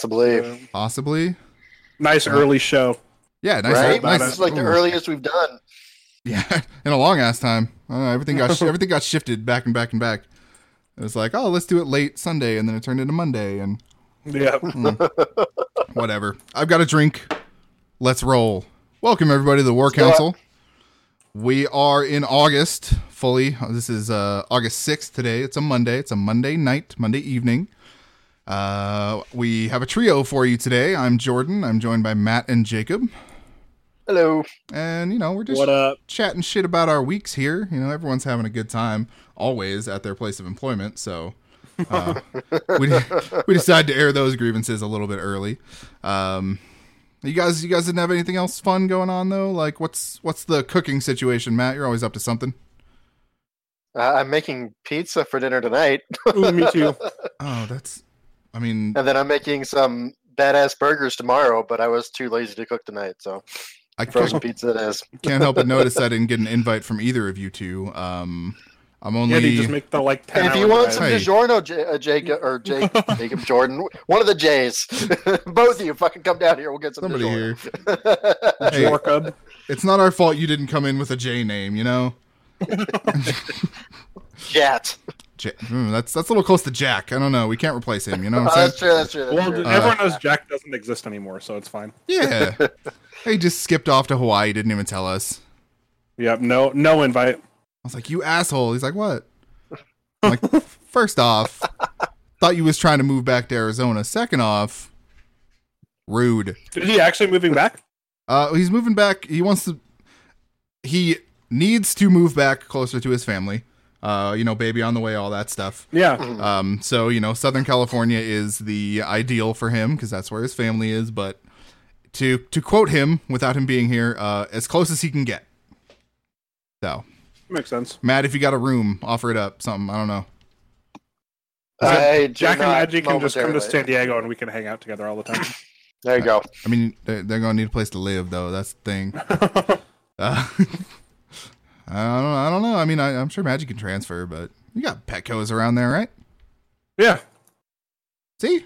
Possibly. possibly. Nice early show. Yeah, nice. right? nice This is like the earliest we've done. Yeah, in a long ass time. I everything got everything got shifted back and back and back. It was like, oh, let's do it late Sunday, and then it turned into Monday, and Yeah. whatever. I've got a drink. Let's roll. Welcome everybody to the War do it. Council. We are in August fully. This is uh, August sixth today. It's a Monday. It's a Monday night, Monday evening. Uh, we have a trio for you today. I'm Jordan. I'm joined by Matt and Jacob, Hello. and you know we're just What up? chatting shit about our weeks here. You know, everyone's having a good time always at their place of employment. So uh, we we decided to air those grievances a little bit early. Um, you guys, you guys didn't have anything else fun going on though. Like, what's what's the cooking situation, Matt? You're always up to something. Uh, I'm making pizza for dinner tonight, Ooh, me too. Oh, that's. I mean, and then I'm making some badass burgers tomorrow. But I was too lazy to cook tonight, so I frozen can't, pizza it is. can't help but notice I didn't get an invite from either of you two. Um, I'm only. Yeah, you just make the like ten if you want drive. some Hey. DiGiorno, J- uh, Jacob or Jake, Jacob Jordan, one of the J's, both of you, fucking come down here. We'll get some Somebody DiGiorno. Hey. It's not our fault you didn't come in with a J name, you know. Jet. J- hmm, that's that's a little close to Jack. I don't know. We can't replace him. You know Oh, what I'm that's saying? true. That's true. That's Well, true. everyone knows Jack doesn't exist anymore, so it's fine. Yeah. he just skipped off to Hawaii. Didn't even tell us. Yep. No. No invite. I was like, "You asshole." He's like, "What?" I'm like, first off, thought you was trying to move back to Arizona. Second off, rude. Is he actually moving back? Uh, he's moving back. He wants to. He needs to move back closer to his family. Uh, you know, baby on the way, all that stuff. Yeah. Um, so you know, Southern California is the ideal for him because that's where his family is. But to to quote him without him being here, uh, as close as he can get. So, Makes sense. Matt, if you got a room, offer it up. Something I don't know. I Jack and not Magic can just come to. San Diego and we can hang out together all the time. There you go. I mean, they're, they're gonna need a place to live, though. That's the thing. Uh, I don't know. I don't know. I mean, I, I'm sure Magic can transfer, but you got Petco's around there, right? yeah. See,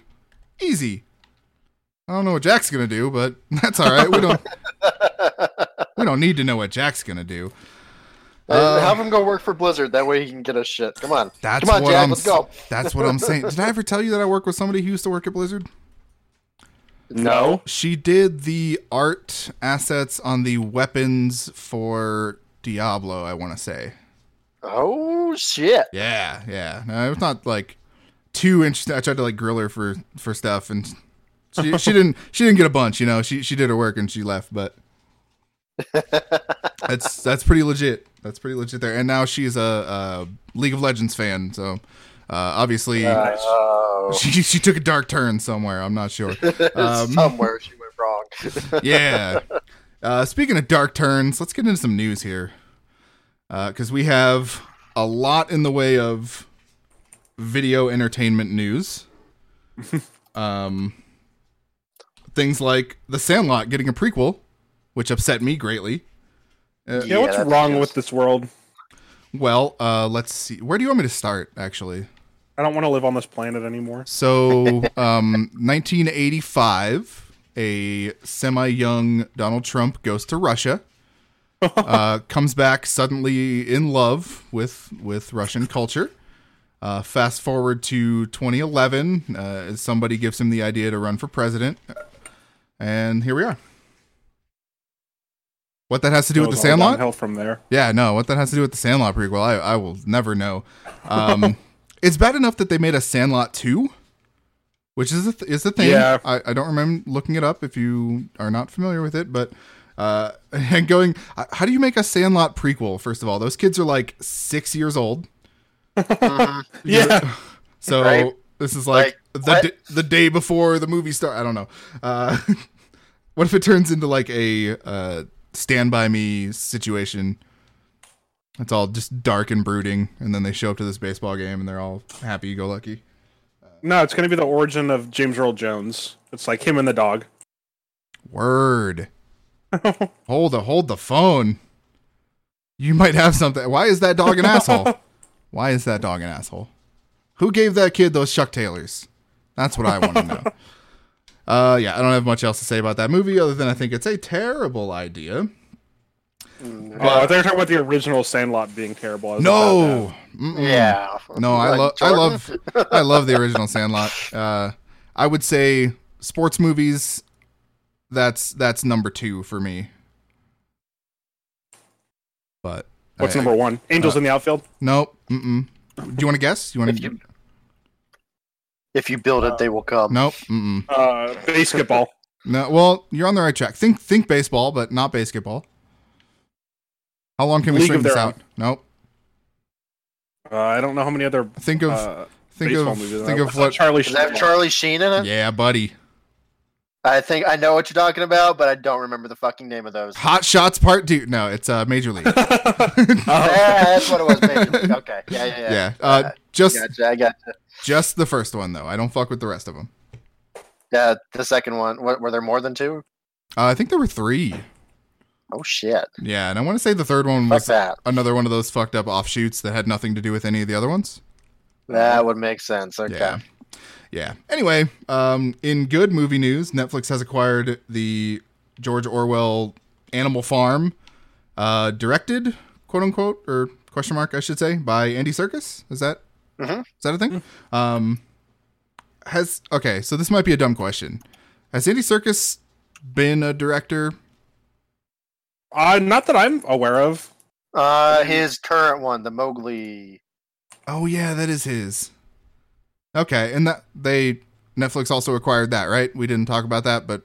easy. I don't know what Jack's gonna do, but that's all right. We don't. we don't need to know what Jack's gonna do. Uh, Uh, have him go work for Blizzard. That way he can get us shit. Come on. That's Come on, what Jack. I'm. let's go. That's what I'm saying. Did I ever tell you that I work with somebody who used to work at Blizzard? No. She did the art assets on the weapons for Diablo. I want to say. Oh shit. Yeah, yeah. No, it was not like too interesting. I tried to like grill her for for stuff, and she she didn't she didn't get a bunch. You know, she she did her work and she left, but that's that's pretty legit. That's pretty legit there. And now she's a, a League of Legends fan, so uh, obviously Oh. she she took a dark turn somewhere. I'm not sure. Um, Somewhere she went wrong. yeah. Uh, speaking of dark turns, let's get into some news here. Because we have a lot in the way of video entertainment news. um, things like The Sandlot getting a prequel, which upset me greatly. Uh, Yeah, what's wrong just- with this world? Well, uh, let's see. Where do you want me to start, actually? I don't want to live on this planet anymore. So, um, 1985, a semi-young Donald Trump goes to Russia, uh, comes back suddenly in love with with Russian culture. Uh, fast forward to 2011, uh, somebody gives him the idea to run for president, and here we are. What that has to do with the Sandlot? downhill from there. Yeah, no, what that has to do with the Sandlot prequel, I, I will never know. Um, it's bad enough that they made a Sandlot 2, which is a th- is the thing. Yeah. I, I don't remember looking it up if you are not familiar with it, but uh, and going, uh, how do you make a Sandlot prequel? First of all, those kids are like six years old, Yeah. so Right. this is like, Like, the d- the day before the movie start. I don't know. Uh, what if it turns into like a uh, Stand by Me situation? It's all just dark and brooding, and then they show up to this baseball game and they're all happy go lucky. No, it's going to be the origin of James Earl Jones. It's like him and the dog. Word. hold the hold the phone. You might have something. Why is that dog an asshole? Why is that dog an asshole? Who gave that kid those Chuck Taylors? That's what I want to know. Uh, yeah, I don't have much else to say about that movie other than I think it's a terrible idea. Oh, I thought you were talking about the original Sandlot being terrible. I No, Yeah. no, I Like love, I love, I love the original Sandlot. Uh, I would say sports movies. That's that's number two for me. But. What's I- number one? Angels uh, in the outfield. Nope. Mm-mm. Do you want to guess? You want If to? you, if you build it, they will come. Nope. Mm-mm. Uh, basketball. No. Well, you're on the right track. Think think baseball, but not basketball. How long can we League string this Their out? Nope. Uh, I don't know how many other Think of uh, think of think of what. Charlie. Does that have Sheen Charlie Sheen in it? Yeah, buddy. I think I know what you're talking about, but I don't remember the fucking name of those. Hot Shots Part Two. No, it's uh, Major League. one? Yeah, that's what it was. Maybe. Okay. Yeah, yeah, yeah. yeah. Uh, just Gotcha. I got just the first one though. I don't fuck with the rest of them. Yeah, the second one. What, were there more than two? Uh, I think there were three. Oh shit! Yeah, and I want to say the third one Fuck was that. another one of those fucked up offshoots that had nothing to do with any of the other ones. That would make sense. Okay. Yeah. Yeah. Anyway, um, in good movie news, Netflix has acquired the George Orwell Animal Farm, uh, directed, quote unquote, or question mark, I should say, by Andy Serkis. Is that Mhm. is that a thing? Um, has okay. So this might be a dumb question. Has Andy Serkis been a director? Uh, not that I'm aware of. Uh, his current one, the Mowgli. Oh yeah, that is his. Okay, and that they Netflix also acquired that, right? We didn't talk about that, but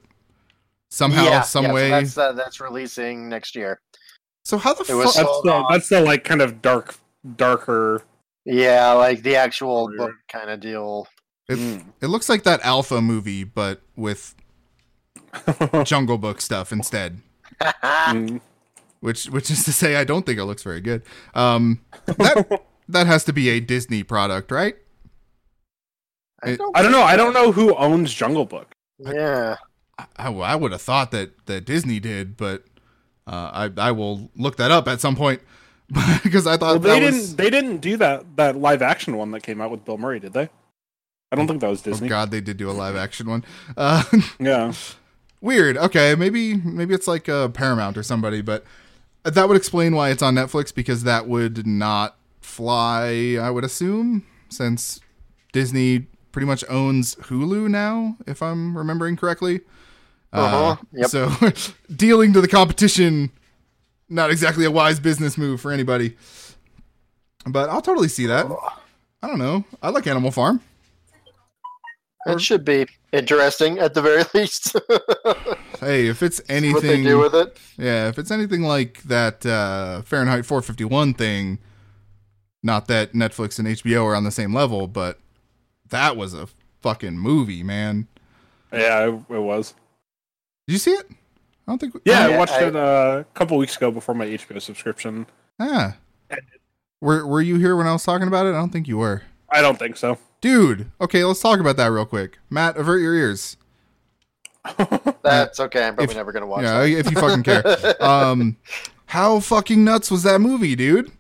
somehow, yeah, some yeah, so that's uh, that's releasing next year. So how the It was fuck? That's the that's the like kind of dark, darker. Yeah, like the actual Weird. book kind of deal. It, Mm. it looks like that Alpha movie, but with Jungle Book stuff instead. Mm. Which, which is to say, I don't think it looks very good. Um, that that has to be a Disney product, right? I don't, I don't know. I don't know who owns Jungle Book. yeah, I, I would have thought that that Disney did, but uh, I I will look that up at some point because I thought Well, they that didn't. was. They didn't do that that live action one that came out with Bill Murray, did they? I don't think that was Disney. Oh Disney. God, they did do a live action one. Uh, Yeah. Weird. Okay, maybe maybe it's like uh, Paramount or somebody, but that would explain why it's on Netflix because that would not fly. I would assume since Disney pretty much owns Hulu now, if I'm remembering correctly. Uh-huh, yep. So dealing to the competition, not exactly a wise business move for anybody. But I'll totally see that. I don't know. I like Animal Farm. It should be interesting at the very least. Hey, if it's anything, what they do with it. Yeah, if it's anything like that uh, Fahrenheit 451 thing, not that Netflix and HBO are on the same level, but that was a fucking movie, man. Yeah, it, it was. Did you see it? I don't think. Yeah, Yeah, I watched I- it uh, a couple weeks ago before my HBO subscription. Ah. Were Were you here when I was talking about it? I don't think you were, I don't think so. dude. Okay, let's talk about that real quick. Matt, avert your ears. That's okay. I'm probably If- never gonna watch it. Yeah, that. if you fucking care. Um, how fucking nuts was that movie, dude?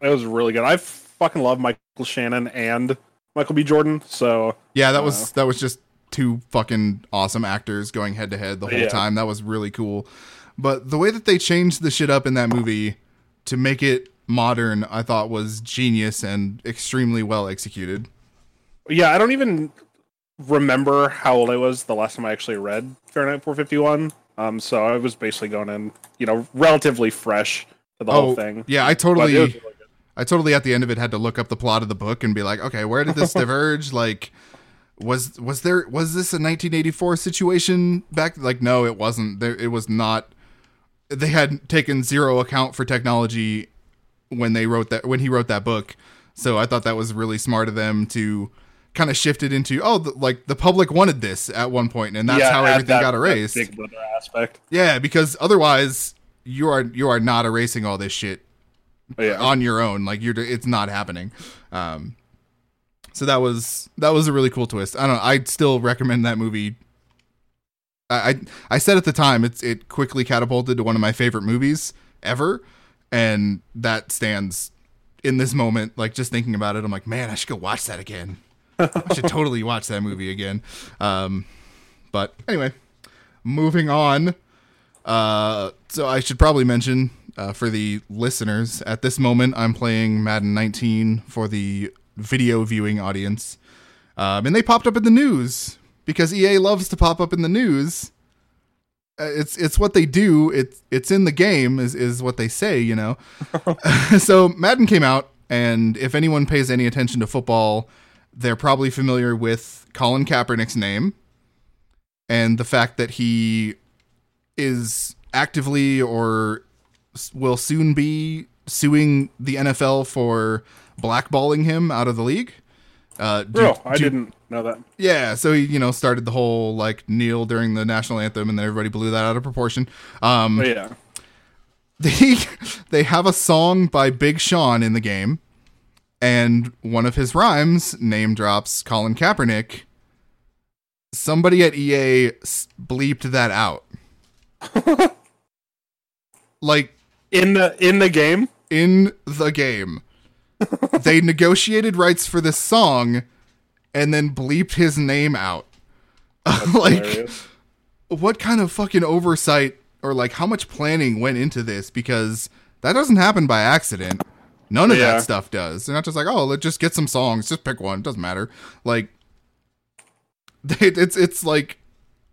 It was really good. I fucking love Michael Shannon and Michael B. Jordan. So Yeah, that was that was just two fucking awesome actors going head to head the whole Yeah. time. That was really cool. But the way that they changed the shit up in that movie to make it modern, I thought was genius and extremely well executed. yeah, I don't even remember how old I was the last time I actually read Fahrenheit 451. Um, so I was basically going in, you know, relatively fresh to the whole thing. Oh, yeah, I totally really. I totally at the end of it had to look up the plot of the book and be like, okay, where did this diverge? Like was was there was this a 1984 situation back like no, it wasn't. There it was not they had taken zero account for technology when they wrote that when he wrote that book. So I thought that was really smart of them to kind of shift it into oh the, like the public wanted this at one point and that's Yeah, how everything that- got erased. Big brother aspect. Yeah, because otherwise you are you are not erasing all this shit yeah. on your own. Like you're, it's not happening. Um, so that was that was a really cool twist. I don't. know. I'd still recommend that movie. I, I I said at the time it's it quickly catapulted to one of my favorite movies ever, and that stands in this moment. Like just thinking about it, I'm like, man, I should go watch that again. I should totally watch that movie again. Um, but anyway, moving on. Uh, so I should probably mention uh, for the listeners at this moment, I'm playing Madden 19 for the video viewing audience, um, and they popped up in the news because EA loves to pop up in the news. Uh, it's it's what they do. It's it's in the game is is what they say. You know. so Madden came out, and if anyone pays any attention to football, they're probably familiar with Colin Kaepernick's name and the fact that he is actively or will soon be suing the NFL for blackballing him out of the league. Uh, Bro, I due- didn't know that. yeah, so he you know started the whole like kneel during the national anthem, and then everybody blew that out of proportion. Um, But yeah. they they have a song by Big Sean in the game, and one of his rhymes name drops Colin Kaepernick. Somebody at EA bleeped that out. like In the in the game. in the game. They negotiated rights for this song and then bleeped his name out. like Hilarious. what kind of fucking oversight or like how much planning went into this because that doesn't happen by accident. None of Yeah. that stuff does. They're not just like, oh, let's just get some songs, just pick one, doesn't matter. Like it, it's it's like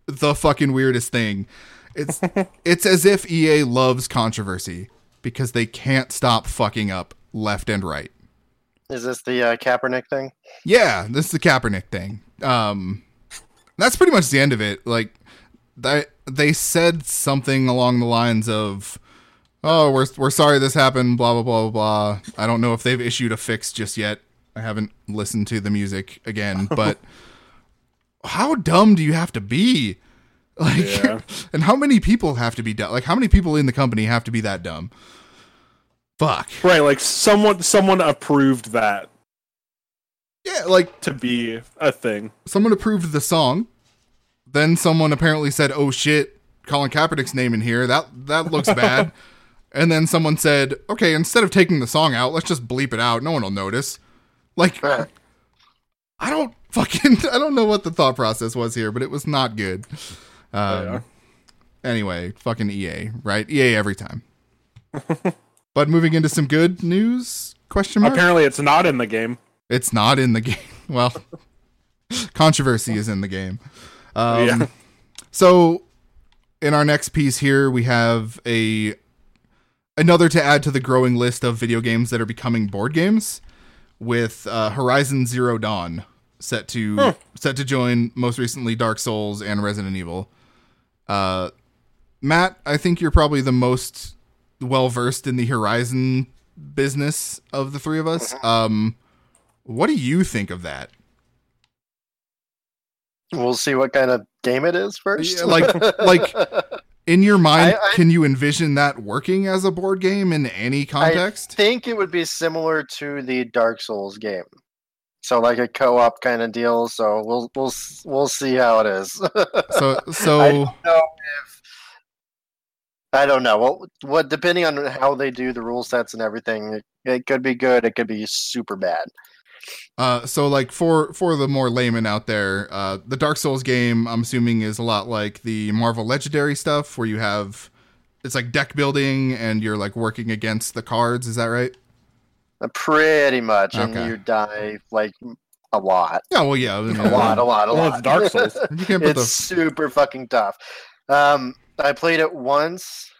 the fucking weirdest thing. It's it's as if EA loves controversy because they can't stop fucking up left and right. Is this the uh, Kaepernick thing? Yeah, this is the Kaepernick thing. Um, that's pretty much the end of it. Like, that they said something along the lines of, "Oh, we're we're sorry this happened." Blah blah blah blah blah. I don't know if they've issued a fix just yet. I haven't listened to the music again, but how dumb do you have to be? Like, Yeah. and how many people have to be dumb? Like, how many people in the company have to be that dumb? Fuck. Right, like someone someone approved that Yeah, like to be a thing. someone approved the song. Then someone apparently said, "Oh shit, Colin Kaepernick's name in here. That that looks bad." and then someone said, "Okay, instead of taking the song out, let's just bleep it out. No one will notice." Like I don't fucking I don't know what the thought process was here, but it was not good. Um, Yeah. Anyway, fucking EA, right? EA every time. but moving into some good news? Question mark. Apparently, it's not in the game. It's not in the game. Well, controversy is in the game. Um, yeah, So, in our next piece here, we have a another to add to the growing list of video games that are becoming board games, with uh, Horizon Zero Dawn set to set to join most recently Dark Souls and Resident Evil. Uh, Matt, I think you're probably the most well versed in the Horizon business of the three of us. Um, what do you think of that? We'll see what kind of game it is first. Yeah, like- like, In your mind, I- I- can you envision that working as a board game in any context? I think it would be similar to the Dark Souls game. So like a co-op kind of deal. So we'll we'll we'll see how it is. so, I so don't know if I don't know. Well, what depending on how they do the rule sets and everything, it, it could be good. It could be super bad. Uh, so like for for the more layman out there, uh, the Dark Souls game, I'm assuming, is a lot like the Marvel Legendary stuff, where you have it's like deck building and you're like working against the cards. Is that right? Uh, Pretty much, Okay. and you die like a lot, Yeah. Well, yeah. I mean, a lot, a lot, a Well, lot. it's Dark Souls. You can't put it's the super fucking tough. Um, I played it once,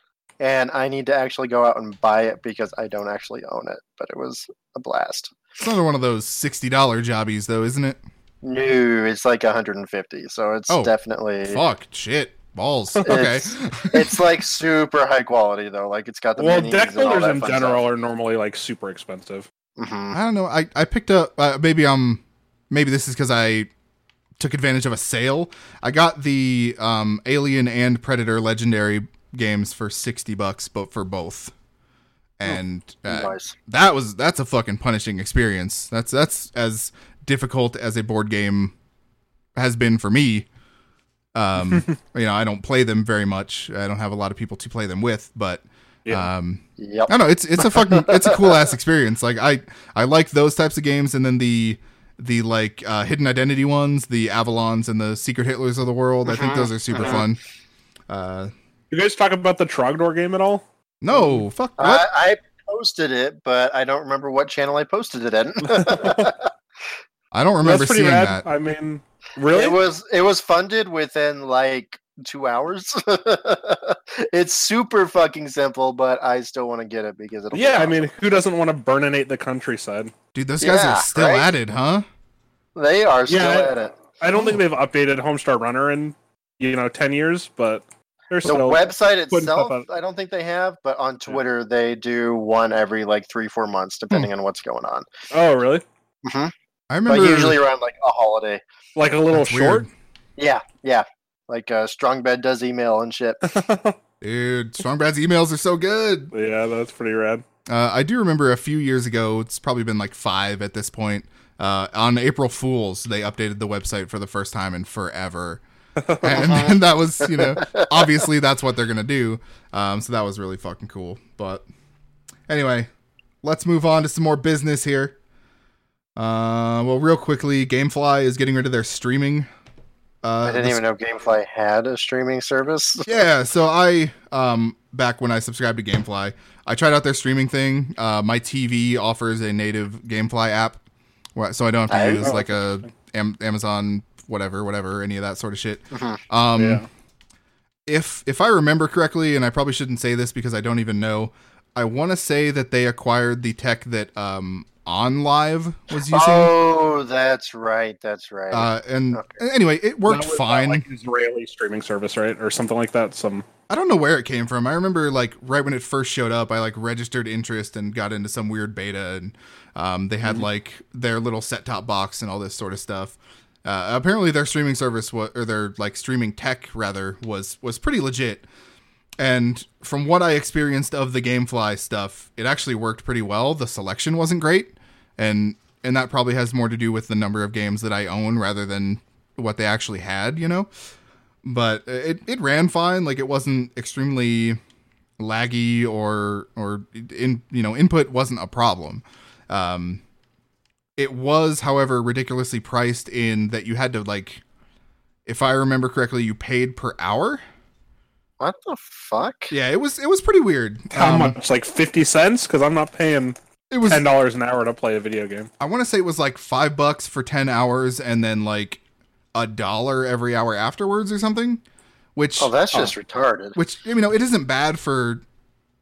and I need to actually go out and buy it because I don't actually own it. But it was a blast. it's another one of those sixty dollar jobbies, though, isn't it? No, it's like 150, so it's Oh, definitely Fuck, shit, balls. Okay. It's- it's like super high quality though. Like it's got the well, minis deck builders in fun general are normally like super expensive. stuff. Mhm. I don't know. I, I picked up uh, maybe um maybe this is because I took advantage of a sale. I got the um Alien and Predator Legendary games for sixty bucks, but for both. And uh, Nice. that was that's a fucking punishing experience. That's that's as difficult as a board game has been for me. Um, you know, I don't play them very much. I don't have a lot of people to play them with, but Yeah. um, Yep. I don't know it's it's a fucking it's a cool ass experience. Like I I like those types of games, and then the the like uh, hidden identity ones, the Avalons and the Secret Hitlers of the world. I think Mhm, those are super mhm. fun. Uh, You guys talk about the Trogdor game at all? no, fuck what? I, I posted it, but I don't remember what channel I posted it in. I don't remember That's pretty seeing rad. that. I mean, really? It was it was funded within like two hours. it's super fucking simple, but I still want to get it because it'll. be yeah, I mean, who doesn't want to burninate the countryside? Dude, those guys Yeah, are still right? at it, huh? they are still Yeah, at it. I don't think they've updated Homestar Runner in you know ten years, but they're The still. website itself. I don't think they have, but on Twitter they do one every like three, four months, hmm. depending on what's going on. oh, really? Mm-hmm. I But remember usually around like a holiday. Like a little That's short? weird. Yeah, yeah. Like uh, Strong Bad does email and shit. Dude, Strong Bad's emails are so good. yeah, that's pretty rad. Uh, I do remember a few years ago, it's probably been like five at this point. Uh, on April Fools, they updated the website for the first time in forever. and, and that was, you know, obviously that's what they're going to do. Um, so that was really fucking cool. But anyway, let's move on to some more business here. Uh, well, real quickly, Gamefly is getting rid of their streaming. Uh, I didn't even know GameFly had a streaming service. yeah, so I um back when I subscribed to GameFly, I tried out their streaming thing. Uh, my TV offers a native GameFly app, where- so I don't have to Oh, use like a Am- Amazon whatever, whatever, any of that sort of shit. Mhm. Um, yeah. if if I remember correctly, and I probably shouldn't say this because I don't even know, I want to say that they acquired the tech that um OnLive was using. Oh, that's right. That's right. Uh, and Okay. anyway, it worked That was, fine. like Israeli streaming service, right, or something like that. Some I don't know where it came from. I remember like right when it first showed up, I like registered interest and got into some weird beta, and um, they had like their little set top box and all this sort of stuff. Uh, apparently, their streaming service was, or their like streaming tech rather, was was pretty legit. And from what I experienced of the GameFly stuff, it actually worked pretty well. The selection wasn't great, and and that probably has more to do with the number of games that I own rather than what they actually had, you know but it it ran fine. Like it wasn't extremely laggy or or in you know input wasn't a problem. Um, it was, however, ridiculously priced in that you had to like, if I remember correctly, you paid per hour. what the fuck? Yeah, it was it was pretty weird. how Um, much? Like fifty cents? Because I'm not paying It was ten dollars an hour to play a video game. I want to say it was like five bucks for 10 hours and then like a dollar every hour afterwards or something. Which, Oh, that's just retarded. which, you know, it isn't bad for,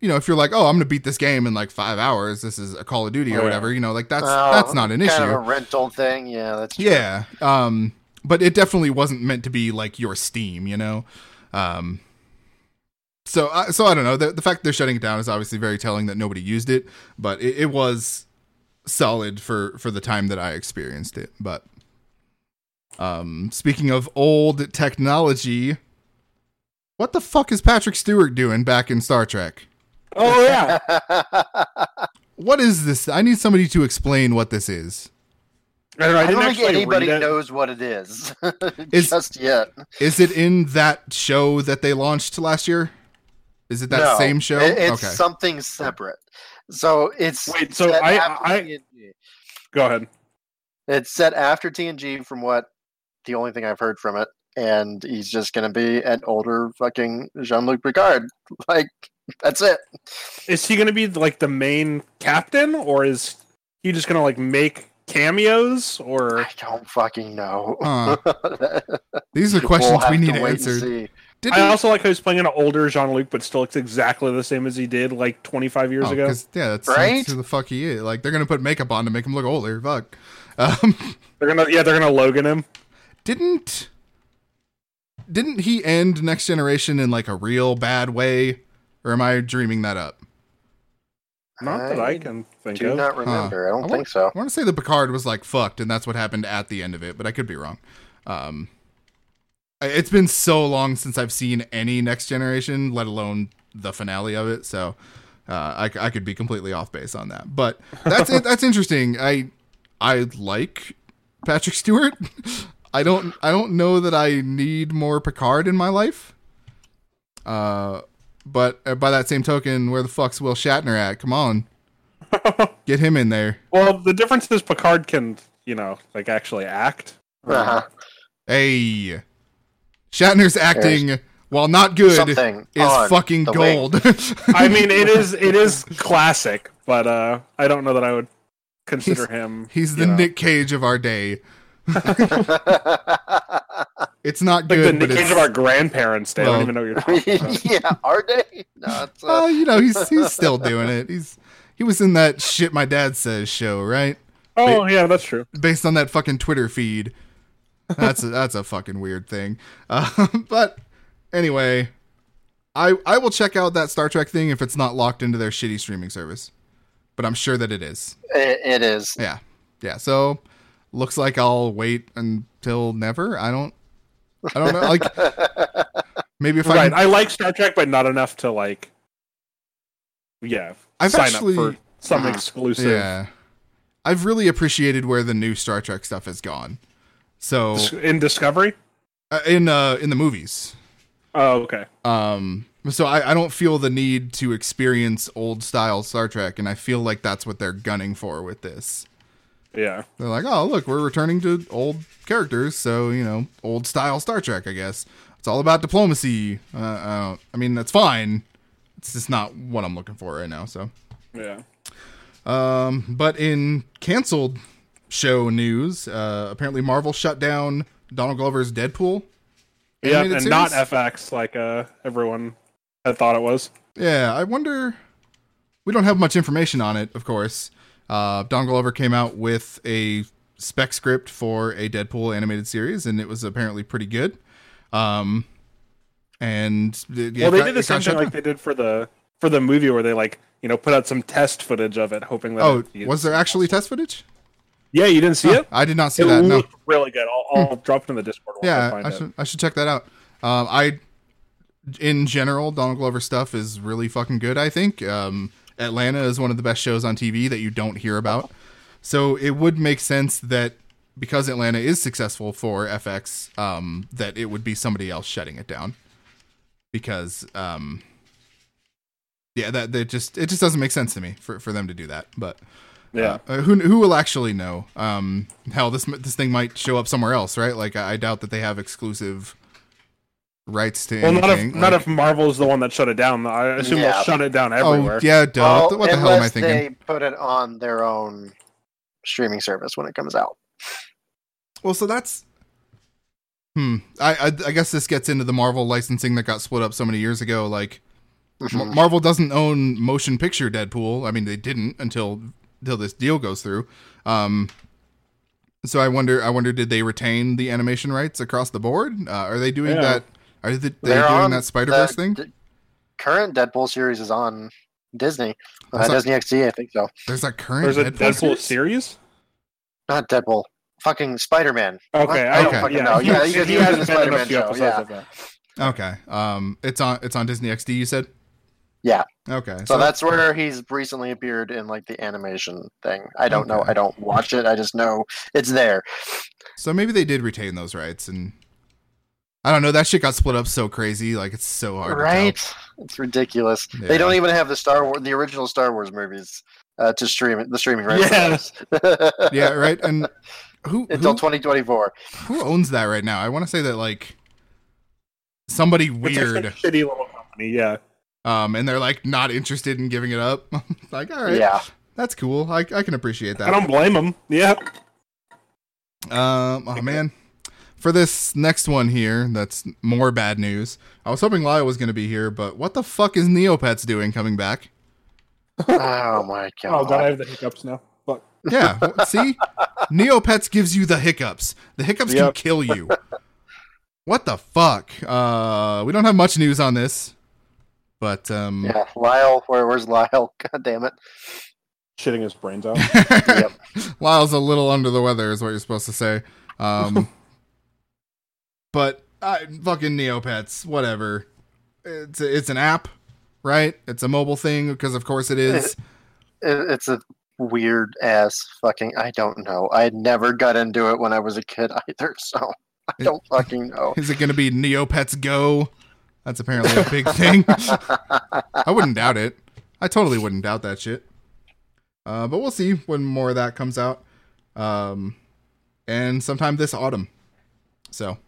you know, if you're like, oh, I'm going to beat this game in like five hours. This is a Call of Duty or Oh, yeah. whatever, you know, like that's, Oh, that's not an kind issue. Of a rental thing. Yeah, that's true. Yeah. Um, but it definitely wasn't meant to be like your Steam, you know? Um, so, I so I don't know. The, the fact they're shutting it down is obviously very telling that nobody used it, but it, it was solid for for the time that I experienced it. But um, speaking of old technology, what the fuck is Patrick Stewart doing back in Star Trek? Oh yeah, What is this? I need somebody to explain what this is. I don't know. I, I don't think anybody knows what it is Is- just yet. Is it in that show that they launched last year? Is it that No, same show? it- it's okay. something separate. So it's Wait, so set I- after I- TNG. Go ahead. It's set after TNG, from what the only thing I've heard from it, and he's just gonna be an older fucking Jean Luc Picard. Like that's it. Is he going to be like the main captain, or is he just going to like make cameos? Or I don't fucking know. Huh. These are questions We'll we need to wait and answered. See. Did I he- also like how he's playing an older Jean Luc, but still looks exactly the same as he did like 25 years Oh, ago. 'cause, yeah, that's, Right? that's who the fuck he is. Like they're gonna put makeup on to make him look older. Fuck. Um, They're gonna, yeah, they're gonna Logan him. didn't didn't he end Next Generation in like a real bad way, or am I dreaming that up? Not that I I can think Do of. not remember. I don't I think so. I want to say the Picard was like fucked, and that's what happened at the end of it, but I could be wrong. Um, I- it's been so long since I've seen any Next Generation, let alone the finale of it. So uh, I, c- I could be completely off base on that. But that's it. That's interesting. I I like Patrick Stewart. I don't I don't know that I need more Picard in my life. Uh, but uh, by that same token, where the fuck's Will Shatner at? Come on, get him in there. Well, the difference is Picard can you know, like actually act. Uh-huh. Hey, Shatner's acting, while not good, Something is fucking gold. I mean, it is it is classic, but uh, I don't know that I would consider him. He's the know, Nick Cage of our day. It's not like good, the but Nick Cage of our grandparents' day. I don't even know what you're talking about. yeah, our day. No, it's, uh, well, you know, he's he's still doing it. He's he was in that shit my dad says show, right? Oh yeah, that's true. Based on that fucking Twitter feed. That's a, that's a fucking weird thing. Uh, but anyway, I I will check out that Star Trek thing if it's not locked into their shitty streaming service. But I'm sure that it is. it, it is. Yeah. Yeah. So looks like I'll wait until never. I don't I don't know. Like maybe if I Right, can, I like Star Trek, but not enough to like. Yeah, I've sign actually- up for some exclusive. Yeah. I've really appreciated where the new Star Trek stuff has gone. So In Discovery. uh, in uh in the movies. Oh, okay. Um so I, I don't feel the need to experience old style Star Trek and I feel like that's what they're gunning for with this. Yeah. They're like, "Oh, look, we're returning to old characters, so, you know, old style Star Trek, I guess. It's all about diplomacy." Uh, uh I mean, that's fine. It's just not what I'm looking for right now, so Yeah. Um, but in canceled show news, uh, apparently Marvel shut down Donald Glover's Deadpool. Yeah, and not? FX like uh everyone had thought it was. Yeah, I wonder. We don't have much information on it, of course. Uh, Donald Glover came out with a spec script for a Deadpool animated series, and it was apparently pretty good. Um, and it- well, they got- did the same thing like they did for the for the movie where they like you know put out some test footage of it, hoping that. Oh, it, was there actually test footage? Yeah, you didn't see it. I did not see It that. No. really good. I'll, I'll drop it in the Discord. I yeah, I it. should I should check that out. Um, I, in general, Donald Glover stuff is really fucking good. I think um, Atlanta is one of the best shows on TV that you don't hear about. So it would make sense that because Atlanta is successful for FX, um, that it would be somebody else shutting it down. Because, um, yeah, that that just it just doesn't make sense to me for, for them to do that. But Yeah. uh, who who will actually know? Um, hell, this this thing might show up somewhere else, right? Like I, I doubt that they have exclusive rights to Well, not if anything. not like- if Marvel's the one that shut it down. I assume Yeah. they'll shut it down everywhere. oh everywhere. yeah, duh. Well, what the hell am I unless thinking? they put it on their own streaming service when it comes out. Well, so that's hmm. I, I I guess this gets into the Marvel licensing that got split up so many years ago. Like Mm-hmm. M- Marvel doesn't own motion picture Deadpool. I mean, they didn't until until this deal goes through. Um, so I wonder, I wonder, did they retain the animation rights across the board? Uh, are they doing Yeah. that? Are they, they doing on that Spider Verse thing? d- current Deadpool series is on Disney. Uh, That's not- Disney XD, I think so. There's a current There's a Deadpool, Deadpool, series? series. Not Deadpool. Fucking Spider Man. Okay, I I don't don't fucking yeah, know. Yeah, he, he- he he has in the been in a Spider-Man few show, episodes yeah. of that. Okay, um, it's on it's on Disney XD. You said? Yeah. Okay, So that's where he's recently appeared in like the animation thing. I don't know. I don't watch it. I just know it's there. So maybe they did retain those rights, and I don't know. That shit got split up so crazy. Like it's so hard, right? To. It's ridiculous. Yeah. They don't even have the Star Wars, the original Star Wars movies uh, to stream it. The streaming rights. Yeah. Yeah. Yeah, right. And who Until 2024. who owns that right now? I want to say that like somebody weird, like a shitty little company. Yeah. Um, and they're like not interested in giving it up. like, all right, Yeah. that's cool. I I can appreciate that. I don't blame them. Yeah. Um, oh man. For this next one here, that's more bad news. I was hoping Lyle was going to be here, but what the fuck is Neopets doing coming back? Oh my god. Oh god, I have the hiccups now. Fuck. Yeah, see? Neopets gives you the hiccups. The hiccups can kill you. What the fuck? Uh, we don't have much news on this, but um, Yeah, Lyle. Where, where's Lyle? God damn it. Shitting his brains out. Yep. Lyle's a little under the weather, is what you're supposed to say. Um, but uh, fucking Neopets, whatever. It's a, it's an app, right? It's a mobile thing because of course it is. It, it's a weird ass fucking. I don't know. I never got into it when I was a kid either, so I It- don't fucking know. Is it going to be Neopets Go? That's apparently a big thing. I wouldn't doubt it. I totally wouldn't doubt that shit. Uh, but we'll see when more of that comes out. Um, and sometime this autumn. So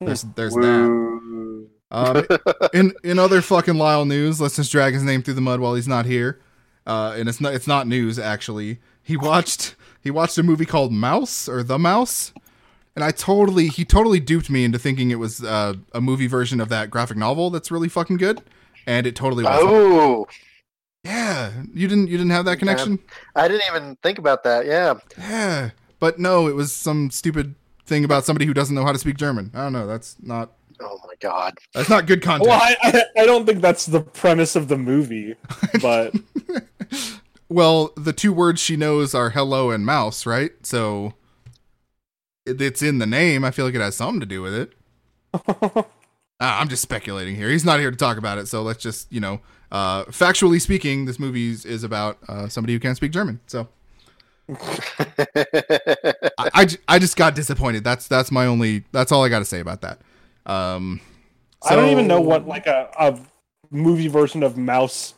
there's there's that. Um, in in other fucking Lyle news, let's just drag his name through the mud while he's not here. Uh, and it's not it's not news actually. He watched he watched a movie called Maus or The Maus, and I totally he totally duped me into thinking it was uh, a movie version of that graphic novel that's really fucking good, and it totally was. Oh, Yeah, you didn't you didn't have that connection. I didn't even think about that. Yeah. Yeah, but no, it was some stupid thing about somebody who doesn't know how to speak German. I don't know. That's not Oh my god. that's not good content. Well, I, I I don't think that's the premise of the movie, but Well, the two words she knows are hello and mouse, right? So it- it's in the name. I feel like it has something to do with it. Ah, I'm just speculating here. He's not here to talk about it, so let's just, you know, uh, factually speaking, this movie is- is about uh, somebody who can't speak German. So I I just got disappointed. That's that's my only. That's all I got to say about that. Um, I don't even know what like a, a movie version of Maus,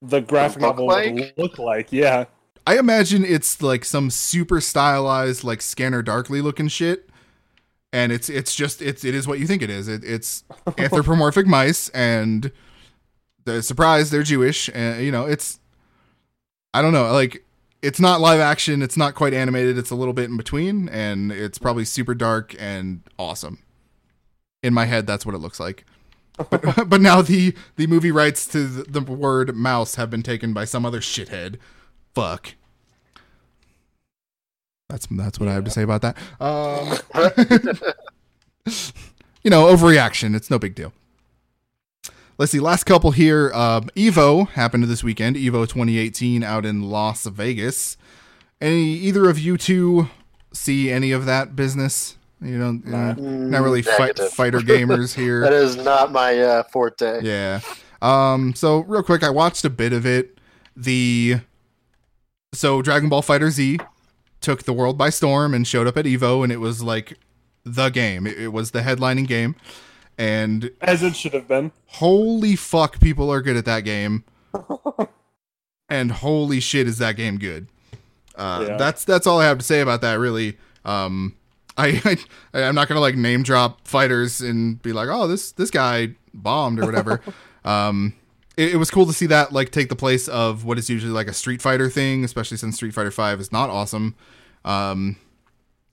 the graphic novel like? would look like. Yeah, I imagine it's like some super stylized, like Scanner Darkly looking shit, and it's it's just it's it is what you think it is. It, it's anthropomorphic mice, and the surprise they're Jewish, and you know it's I don't know like it's not live action, it's not quite animated, it's a little bit in between, and it's probably super dark and awesome. In my head, that's what it looks like. But, but now the the movie rights to the, the word mouse have been taken by some other shithead fuck. That's that's what I have to say about that. Um, you know, overreaction. It's no big deal. Let's see. Last couple here. Um, Evo happened this weekend. Evo 2018 out in Las Vegas. Any either of you two see any of that business? You don't. uh, not really fight, fighter gamers here. That is not my uh, forte. Yeah. Um. So real quick, I watched a bit of it. The so Dragon Ball FighterZ took the world by storm and showed up at Evo, and it was like the game. It, it was the headlining game, and as it should have been. holy fuck, people are good at that game. and holy shit, is that game good? Uh, Yeah. That's that's all I have to say about that. Really, um, I, I I'm not gonna like name drop fighters and be like, oh, this this guy bombed or whatever. um, it, it was cool to see that like take the place of what is usually like a Street Fighter thing, especially since Street Fighter Five is not awesome. Um,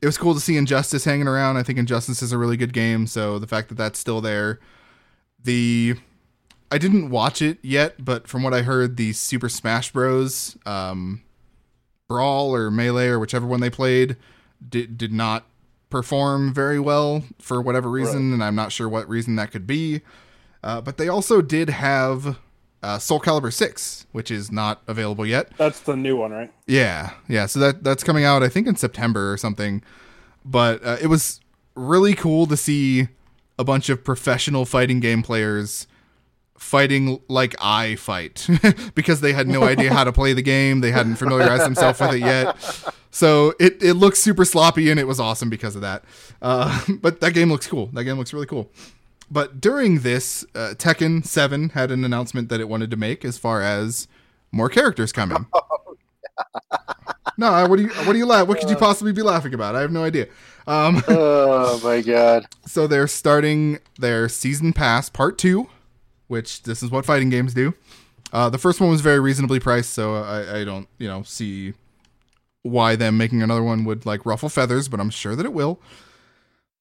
it was cool to see Injustice hanging around. I think Injustice is a really good game, so the fact that that's still there. The I didn't watch it yet, but from what I heard, the Super Smash Bros. Um, Brawl or Melee or whichever one they played did did not perform very well for whatever reason, and I'm not sure what reason that could be. Uh, but they also did have uh, Soul Calibur Six, which is not available yet. That's the new one, right? Yeah, yeah. So that that's coming out, I think, in September or something. But uh, it was really cool to see a bunch of professional fighting game players fighting like I fight because they had no idea how to play the game. They hadn't familiarized themselves with it yet. So it, it looks super sloppy and it was awesome because of that. Uh, but that game looks cool. That game looks really cool. But during this, uh, Tekken 7 had an announcement that it wanted to make as far as more characters coming. No, what do you what do you laugh? What could you possibly be laughing about? I have no idea. Um, Oh my god. so they're starting their season pass part two, which this is what fighting games do. Uh, the first one was very reasonably priced, so I, I don't you know see why them making another one would like ruffle feathers, but I'm sure that it will.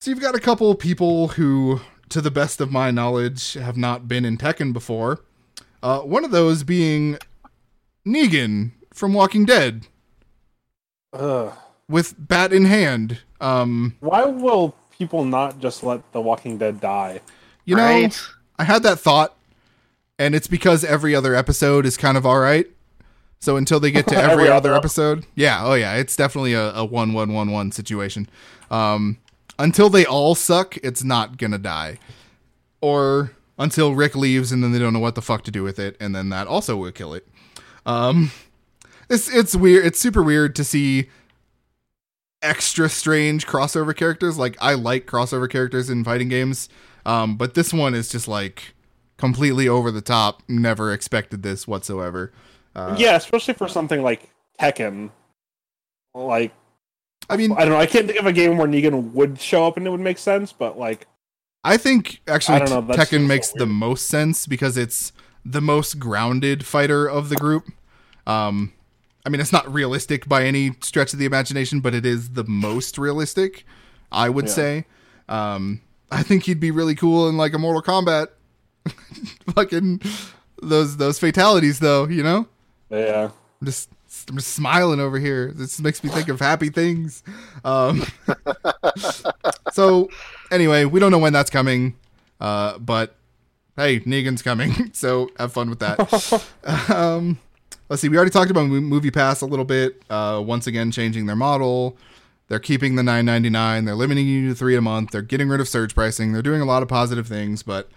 So you've got a couple people who, to the best of my knowledge, have not been in Tekken before. Uh, one of those being Negan from Walking Dead Ugh. with bat in hand. Um, Why will people not just let The Walking Dead die? you know, right? I had that thought, and it's because every other episode is kind of all right. So until they get to every, Every other other- episode, yeah, oh yeah, it's definitely a, a one one one one situation. Um, until they all suck, it's not gonna die, or until Rick leaves and then they don't know what the fuck to do with it, and then that also will kill it. Um, it's it's weird. It's super weird to see extra strange crossover characters. Like I like crossover characters in fighting games, um, but this one is just like completely over the top. Never expected this whatsoever. Uh, yeah, especially for something like Tekken. Like, I mean, I don't know. I can't think of a game where Negan would show up and it would make sense, but like, I think actually I know, Tekken makes the most sense because it's the most grounded fighter of the group. Um, I mean, it's not realistic by any stretch of the imagination, but it is the most realistic, I would Yeah. say. Um, I think he'd be really cool in like a Mortal Kombat. Fucking those those fatalities, though, you know. yeah, just I'm just smiling over here. This makes me think of happy things. Um, so anyway, we don't know when that's coming, uh, but hey, Negan's coming, so have fun with that. um, let's see. We already talked about Mo- MoviePass a little bit. Uh, once again, changing their model. They're keeping the 9.99. They're limiting you to three a month. They're getting rid of surge pricing. They're doing a lot of positive things, but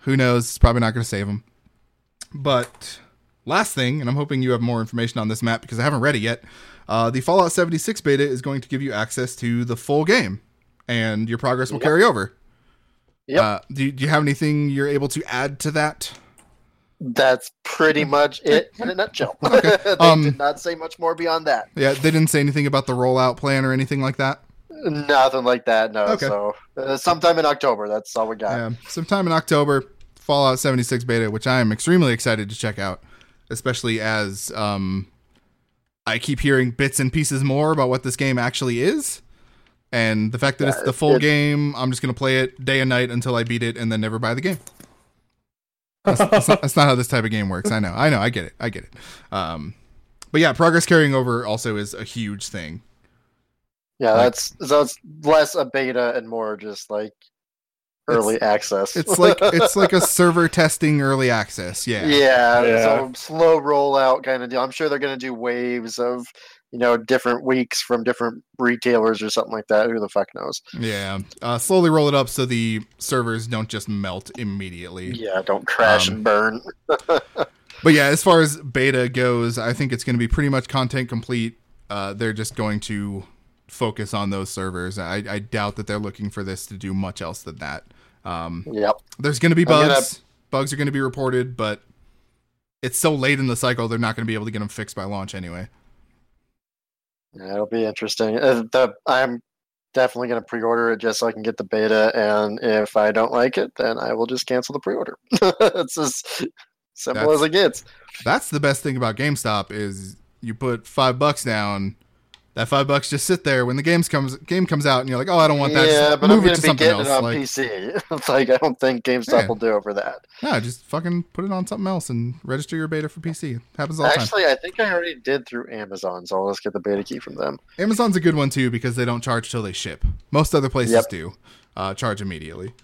who knows? It's probably not going to save them. But last thing, and I'm hoping you have more information on this Matt because I haven't read it yet. Uh, the Fallout 76 beta is going to give you access to the full game, and your progress will Yep. carry over. Yep. Uh, do, you- do you have anything you're able to add to that? That's pretty much it in a nutshell. Okay. they Um, did not say much more beyond that. Yeah, they didn't say anything about the rollout plan or anything like that. Nothing like that. No. Okay. So uh, sometime in October. That's all we got. Yeah, sometime in October, Fallout 76 beta, which I am extremely excited to check out, especially as um, I keep hearing bits and pieces more about what this game actually is. And the fact that it's the full it- game, I'm just going to play it day and night until I beat it and then never buy the game. That's, that's, not, that's not how this type of game works. I know. I know. I get it. I get it. Um, but yeah, progress carrying over also is a huge thing. Yeah, Like- that's so it's less a beta and more just like early access. It's like it's like a server testing early access. Yeah. yeah, Yeah. so slow rollout kind of deal. I'm sure they're going to do waves of you know different weeks from different retailers or something like that. Who the fuck knows? Yeah, uh, slowly roll it up so the servers don't just melt immediately. Yeah, don't crash Um, and burn. But yeah, as far as beta goes, I think it's going to be pretty much content complete. Uh, they're just going to focus on those servers. I, I doubt that they're looking for this to do much else than that. Um, Yep. there's going to be I'm gonna- bugs. Bugs are going to be reported, but it's so late in the cycle, they're not going to be able to get them fixed by launch anyway. Yeah, it'll be interesting. Uh, the, I'm definitely going to pre-order it just so I can get the beta, and if I don't like it, then I will just cancel the pre-order. it's as simple That's- as it gets. That's the best thing about GameStop is you put five bucks down. That five bucks just sit there when the games comes game comes out, and you're like, "Oh, I don't want that." Yeah, Just but move I'm it to something getting else. it on Like, PC. It's like I don't think GameStop Yeah. will do over that. Yeah, just fucking put it on something else and register your beta for PC. It happens all the time. Actually, I think I already did through Amazon, so I'll just get the beta key from them. Amazon's a good one too because they don't charge till they ship. Most other places Yep. do uh, charge immediately,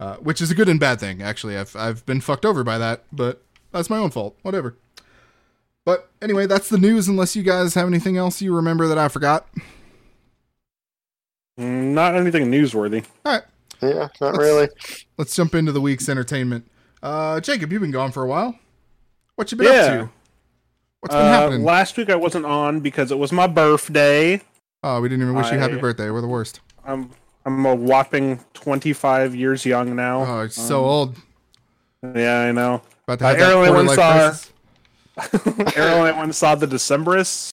uh, which is a good and bad thing. Actually, I've I've been fucked over by that, but that's my own fault. Whatever. But anyway, that's the news. Unless you guys have anything else you remember that I forgot. Not anything newsworthy. All right, Yeah, not Let's- really. let's jump into the week's entertainment. Uh, Jacob, you've been gone for a while. What you been Yeah. up to? What's been Uh, happening? Last week I wasn't on because it was my birthday. oh, we didn't even wish you happy birthday. We're the worst. I'm I'm a whopping 25 years young now. Oh, it's so Um, old. Yeah, I know. About to uh, have that Aaron quarter once saw- crisis. I went and saw the Decemberists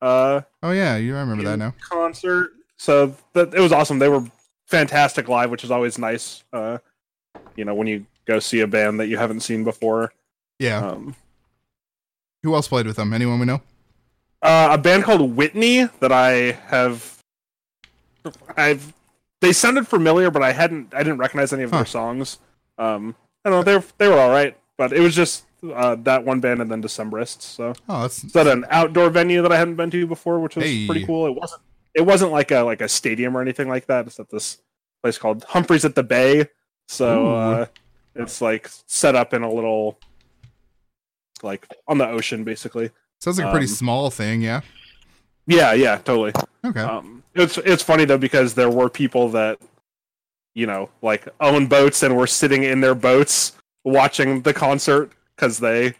uh, Oh yeah, you remember that now. concert. So that it was awesome. They were fantastic live, which is always nice. Uh, you know, when you go see a band that you haven't seen before. Yeah. Um, Who else played with them? Anyone we know? uh, a band called Whitney that I have. I've. They sounded familiar, but I hadn't. I didn't recognize any of Huh. their songs. Um, I don't know. They they were all right, but it was just uh, that one band and then Decemberists. So Oh, that's it's at an outdoor venue that I hadn't been to before, which was Hey. pretty cool. It wasn't. It wasn't like a like a stadium or anything like that. It's at this place called Humphreys at the Bay. So uh, it's like set up in a little like on the ocean, basically. sounds like a pretty um, small thing. Yeah. Yeah, yeah, totally. Okay. Um, it's it's funny though because there were people that, you know, like own boats and were sitting in their boats watching the concert because they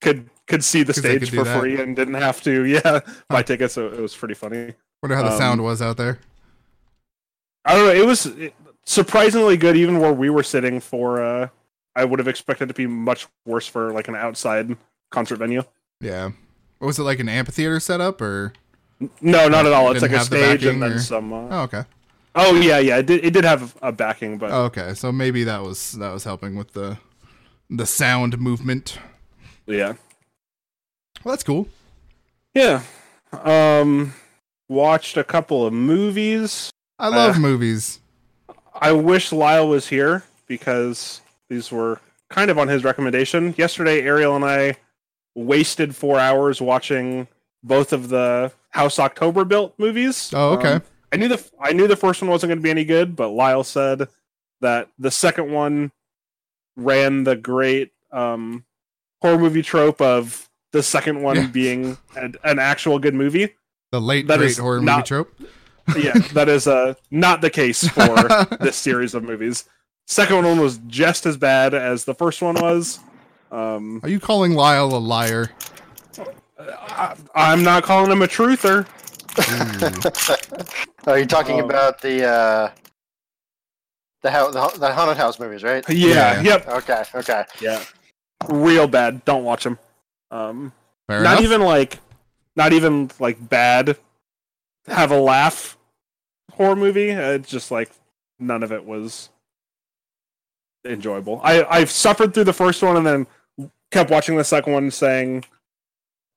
could could see the stage for that. free and didn't have to yeah buy tickets. So it was pretty funny. Wonder how the um, sound was out there. I don't know. It was surprisingly good, even where we were sitting. For uh, I would have expected it to be much worse for like an outside concert venue. Yeah. What was it like an amphitheater setup or? No, not at all. It's like a the stage and then or- some. Uh, Oh, okay. oh yeah, yeah. It did, it did have a backing, but Oh, okay. So maybe that was that was helping with the the sound movement. yeah, Well, that's cool. yeah. Um, watched a couple of movies. I love Uh, movies. I wish Lyle was here because these were kind of on his recommendation. Yesterday, Ariel and I wasted four hours watching both of the Houses October Built movies. Oh, okay. Um, I knew the I knew the first one wasn't going to be any good, but Lyle said that the second one ran the great um, horror movie trope of the second one Yeah. being an, an actual good movie. The late that great is horror movie trope. Yeah, that is uh, not the case for this series of movies. Second one was just as bad as the first one was. Um, Are you calling Lyle a liar? I, I'm not calling him a truther. Are you talking Oh. about the uh, the, hou- the the haunted house movies, right? Yeah, Yeah. yep, Okay, okay. yeah, real bad. Don't watch them. Um, Fair not enough. even like, not even like bad. Have a laugh horror movie. Uh, It's just like none of it was enjoyable. I I've suffered through the first one and then kept watching the second one, saying,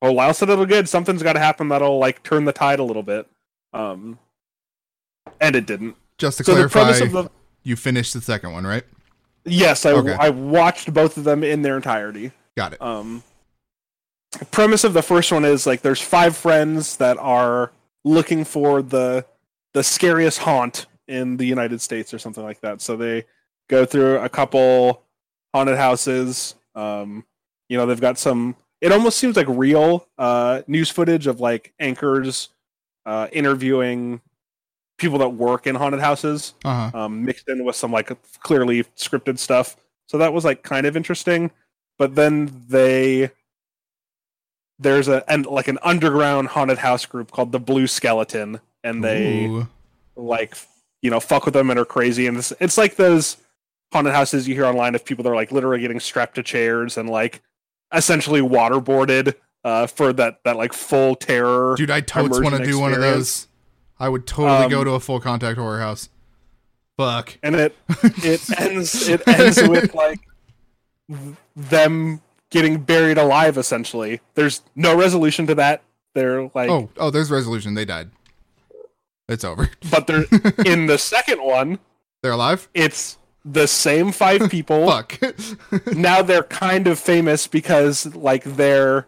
"Oh, Lyle said it'll good. Something's got to happen that'll like turn the tide a little bit." Um, and it didn't. Just to So the clarify, premise of the you finished the second one, right? yes, I Okay. I watched both of them in their entirety. Got it. um premise of the first one is like there's five friends that are looking for the the scariest haunt in the United States or something like that. So they go through a couple haunted houses. Um, you know, they've got some. It almost seems like real uh, news footage of like anchors uh, interviewing people that work in haunted houses Uh huh. um, mixed in with some like clearly scripted stuff. So that was like kind of interesting. But then they there's a and like an underground haunted house group called the Blue Skeleton, and they Ooh. like you know fuck with them and are crazy. And it's it's like those haunted houses you hear online of people that are like literally getting strapped to chairs and like essentially waterboarded uh, for that that like full terror. Dude, I totes want to do one of those. I would totally go Um, to a full contact horror house. Fuck. and it it ends it ends with like them getting buried alive essentially there's no resolution to that they're like oh, oh, there's resolution. They died. It's over. but they're in the second one They're alive. it's the same five people Fuck. now they're kind of famous because like their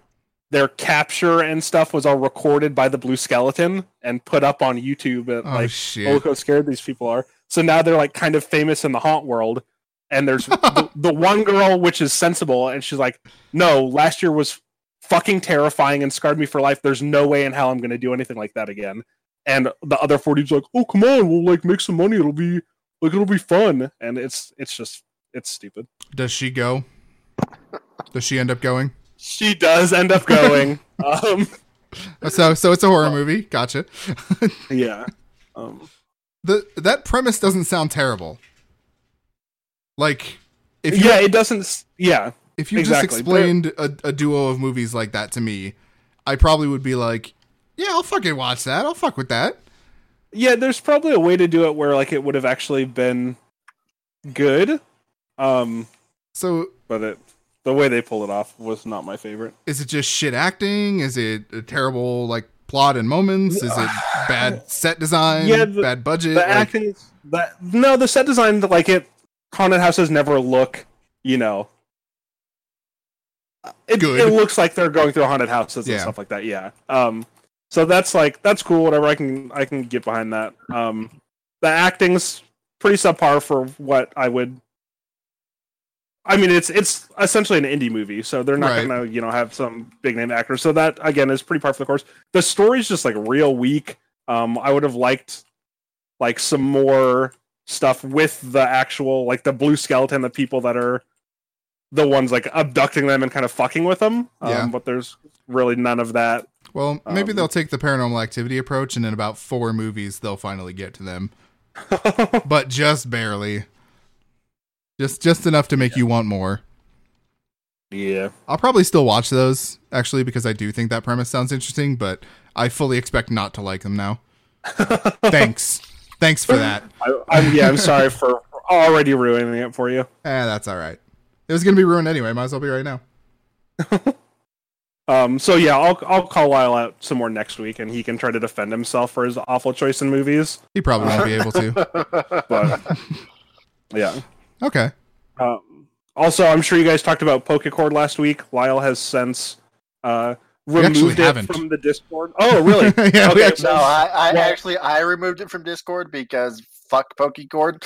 their capture and stuff was all recorded by the blue skeleton and put up on youtube at oh like shit. oh, look how scared these people are. So now they're like kind of famous in the haunt world. And there's the, the one girl which is sensible, and she's like, "No, last year was fucking terrifying and scarred me for life. There's no way in hell I'm going to do anything like that again." And the other 40's like, "Oh, come on, we'll like make some money. It'll be like it'll be fun." And it's it's just it's stupid. Does she go? Does she end up going? She does end up going. um, So, so it's a horror movie. Gotcha. yeah. Um, the that premise doesn't sound terrible. Like, if you yeah, it doesn't. Yeah, if you exactly. just explained a, a duo of movies like that to me, I probably would be like, "Yeah, I'll fucking watch that. I'll fuck with that." Yeah, there's probably a way to do it where like it would have actually been good. Um, So, but it the way they pulled it off was not my favorite. is it just shit acting? Is it a terrible like plot and moments? Is it bad set design? Yeah, the- bad budget. The Like, acting that no, the set design like it haunted houses never look, you know. It, Good. it looks like they're going through haunted houses and stuff like that. Yeah. Um. So that's like that's cool. Whatever I can I can get behind that. Um. The acting's pretty subpar for what I would. I mean, it's it's essentially an indie movie, so they're not Right. gonna you know have some big name actors. So that again is pretty par for the course. The story's just like real weak. Um, I would have liked like some more stuff with the actual like the blue skeleton, the people that are the ones like abducting them and kind of fucking with them. Um, Yeah. But there's really none of that. well, maybe um, they'll take the paranormal activity approach, and in about four movies, they'll finally get to them, but just barely. Just just enough to make you want more. yeah. I'll probably still watch those actually because I do think that premise sounds interesting, but I fully expect not to like them now. Thanks. Thanks for that. I, I'm, yeah, I'm sorry for already ruining it for you. Eh, that's all right. It was gonna be ruined anyway. Might as well be right now. Um, so yeah, I'll I'll call Lyle out some more next week, and he can try to defend himself for his awful choice in movies. He probably won't be able to. But yeah. Okay. Um, also, I'm sure you guys talked about Pokecord last week. Lyle has since uh, removed it haven't. from the Discord. Oh, really? yeah, we Okay, actually- No, I, I Well- actually I removed it from Discord because fuck Pokecord.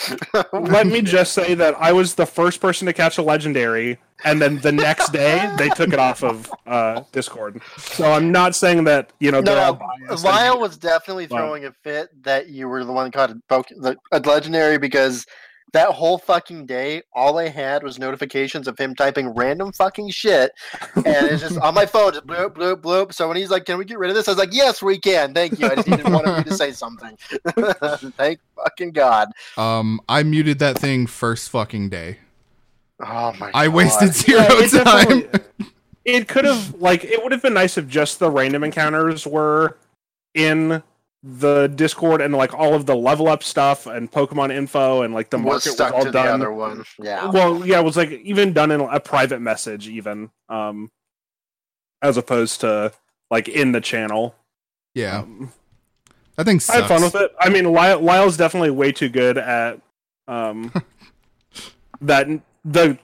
Let me just say that I was the first person to catch a legendary, and then the next day they took it off of uh, Discord. So I'm not saying that you know they're all No, biased. Lyle was definitely Wow. throwing a fit that you were the one caught a, poke, the, a legendary because that whole fucking day, all I had was notifications of him typing random fucking shit, and it's just on my phone, just bloop bloop bloop. So when he's like, "Can we get rid of this?" I was like, "Yes, we can. Thank you. I just needed one of you to say something." Thank fucking god. Um, I muted that thing first fucking day. Oh my! I God. wasted zero Yeah, it time. It could have like it would have been nice if just the random encounters were in the Discord and like all of the level up stuff and Pokemon info and like the market was stuck all to the done. other one. Yeah. Well, yeah, it was like even done in a private message, even um, as opposed to like in the channel. Yeah, Um, think thing I had fun with it. I mean, Lyle, Lyle's definitely way too good at um, that. The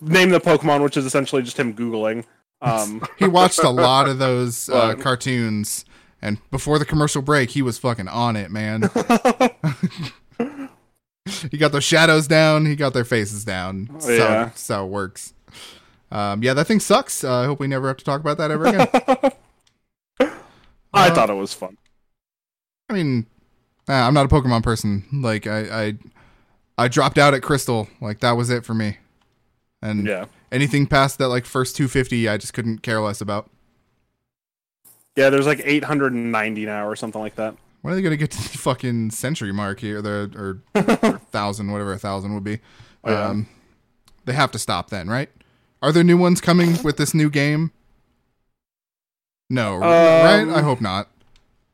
name the Pokemon, which is essentially just him googling. Um, He watched a lot of those uh, cartoons, and before the commercial break, he was fucking on it, man. he got those shadows down. He got their faces down. So, Yeah. so it works. Um, yeah, that thing sucks. Uh, I hope we never have to talk about that ever again. I Uh, thought it was fun. I mean, uh, I'm not a Pokemon person. Like, I, I, I dropped out at Crystal. Like, that was it for me. And Yeah, anything past that, like first 250, I just couldn't care less about. Yeah. There's like 890 now or something like that. When are they gonna get to the fucking century mark here? The or, or thousand, whatever a thousand would be. Oh, yeah. Um, they have to stop then, right? Are there new ones coming with this new game? No, right? I hope not.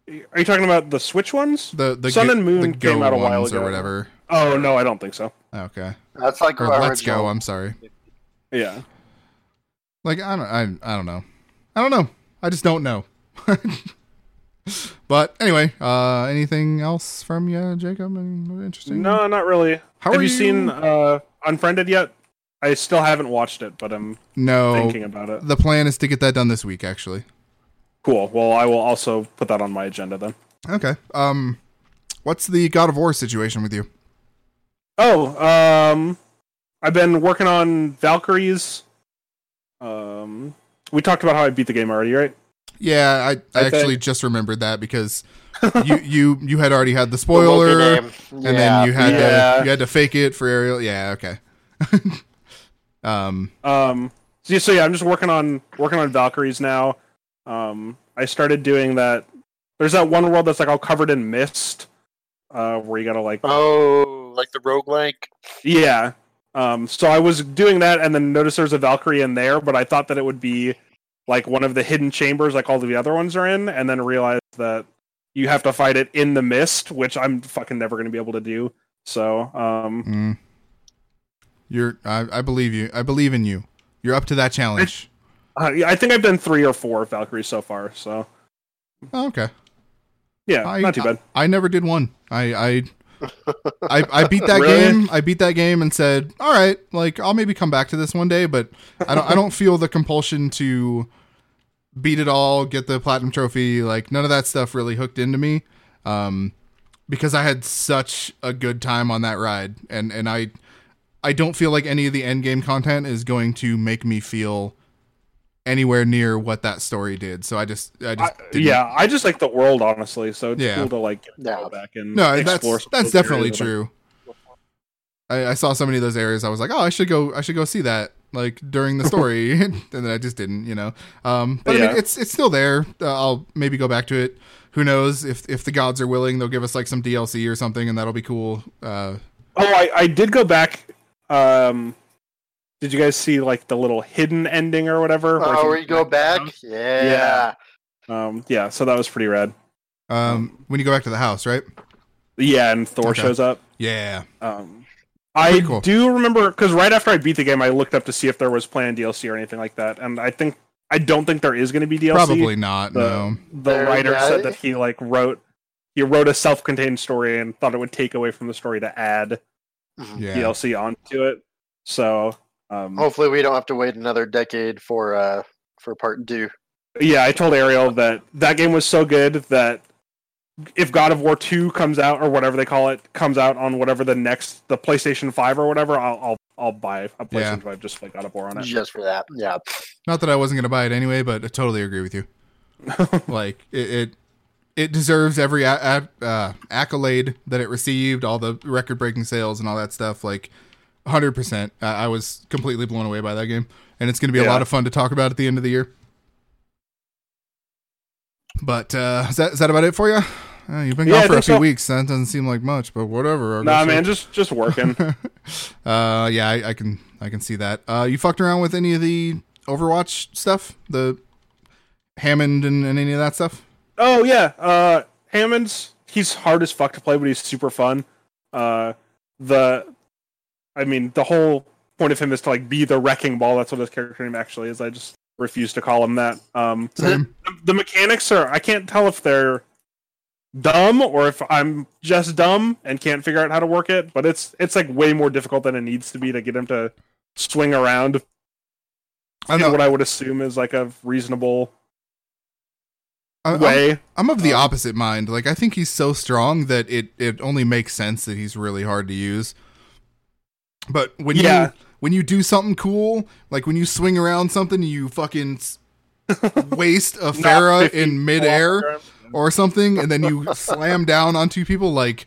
Are you talking about the Switch ones? The the Sun Go- and Moon the Go came out a while ones ago. or whatever. Oh no, I don't think so. Okay, That's like or Let's Go. I'm sorry. Yeah. Like I don't, I, I don't know. I don't know. I just don't know. but anyway, uh, anything else from you, Jacob? Anything Interesting. No, not really. How Have you, you- seen uh, Unfriended yet? I still haven't watched it, but I'm No. thinking about it. The plan is to get that done this week, actually. Cool. Well, I will also put that on my agenda then. Okay. Um, what's the God of War situation with you? Oh, um, I've been working on Valkyries. Um, we talked about how I beat the game already, right? Yeah, I, I I actually think- just remembered that because you you you had already had the the Loki spoiler, name. and Yeah. then you had Yeah. to you had to fake it for Ariel. Yeah, okay. um, Um, so, so yeah, I'm just working on working on Valkyries now. Um, I started doing that. There's that one world that's like all covered in mist, uh, where you gotta like Oh, like the rogue roguelike. Yeah. Um, so I was doing that and then noticed there's a Valkyrie in there, but I thought that it would be like one of the hidden chambers like all the other ones are in, and then realize that you have to fight it in the mist, which I'm fucking never gonna be able to do. So um mm, you're I, I believe you. I believe in you. You're up to that challenge. uh, I think I've done three or four Valkyries so far, so Oh, okay. yeah, I, not too bad. I, I never did one. I I I, I beat that Really? game. I beat that game and said, "All right, like I'll maybe come back to this one day." But I don't. I don't feel the compulsion to beat it all, get the platinum trophy. Like none of that stuff really hooked into me, um, because I had such a good time on that ride, and and I I don't feel like any of the end game content is going to make me feel anywhere near what that story did. So I just I I, just didn't- yeah, I just like the world honestly, so it's Yeah. cool to like Yeah. go back and No, that's some that's definitely areas that I- true. I, I saw so many of those areas. I was like, oh, I should go. I should go see that like during the story, and then I just didn't. You know. Um, but I mean, it's it's still there. Uh, I'll maybe go back to it. Who knows if if the gods are willing, they'll give us like some DLC or something, and that'll be cool. Uh, Oh, I, I did go back. Um, did you guys see like the little hidden ending or whatever? Oh, if where you go back? Yeah. Um, yeah, so that was pretty rad. Um, when you go back to the house, right? Yeah, and Thor Okay. shows up. Yeah. Um, I cool. do remember because right after I beat the game, I looked up to see if there was planned DLC or anything like that, and I think I don't think there is going to be DLC. Probably not. the no. the There- writer said I- that he like wrote he wrote a self-contained story and thought it would take away from the story to add Mhm. Yeah. DLC onto it. So um, Hopefully, we don't have to wait another decade for uh for part two. yeah, I told Ariel that that game was so good that if God of War Two comes out or whatever they call it comes out on whatever the next the PlayStation Five or whatever, I'll I'll, I'll buy a PlayStation Yeah. Five just like God of War on it. Just for that, yeah. Not that I wasn't gonna buy it anyway, but I totally agree with you. like it, it, it deserves every a- a- uh, accolade that it received, all the record-breaking sales and all that stuff. Like, hundred percent. I was completely blown away by that game, and it's gonna be a lot of fun to talk about at the end of the year. But uh, is that is that about it for you? Uh, you've been Yeah, gone for a few so. weeks. That doesn't seem like much, but whatever. I Nah, man, so. just just working. Uh, yeah, I, I can I can see that. Uh, you fucked around with any of the Overwatch stuff, the Hammond and, and any of that stuff? Oh yeah, uh, Hammond's he's hard as fuck to play, but he's super fun. Uh, the, I mean, the whole point of him is to like be the wrecking ball. That's what his character name actually is. I just refuse to call him that. Um, the, the mechanics are I can't tell if they're dumb or if I'm just dumb and can't figure out how to work it. But it's it's like way more difficult than it needs to be to get him to swing around I know. what I would assume is like a reasonable I'm, way. I'm of the Um, opposite mind. Like I think he's so strong that it it only makes sense that he's really hard to use. But when Yeah. you when you do something cool, like when you swing around something, you fucking waste a Not Pharah in midair. or something and then you slam down on two people like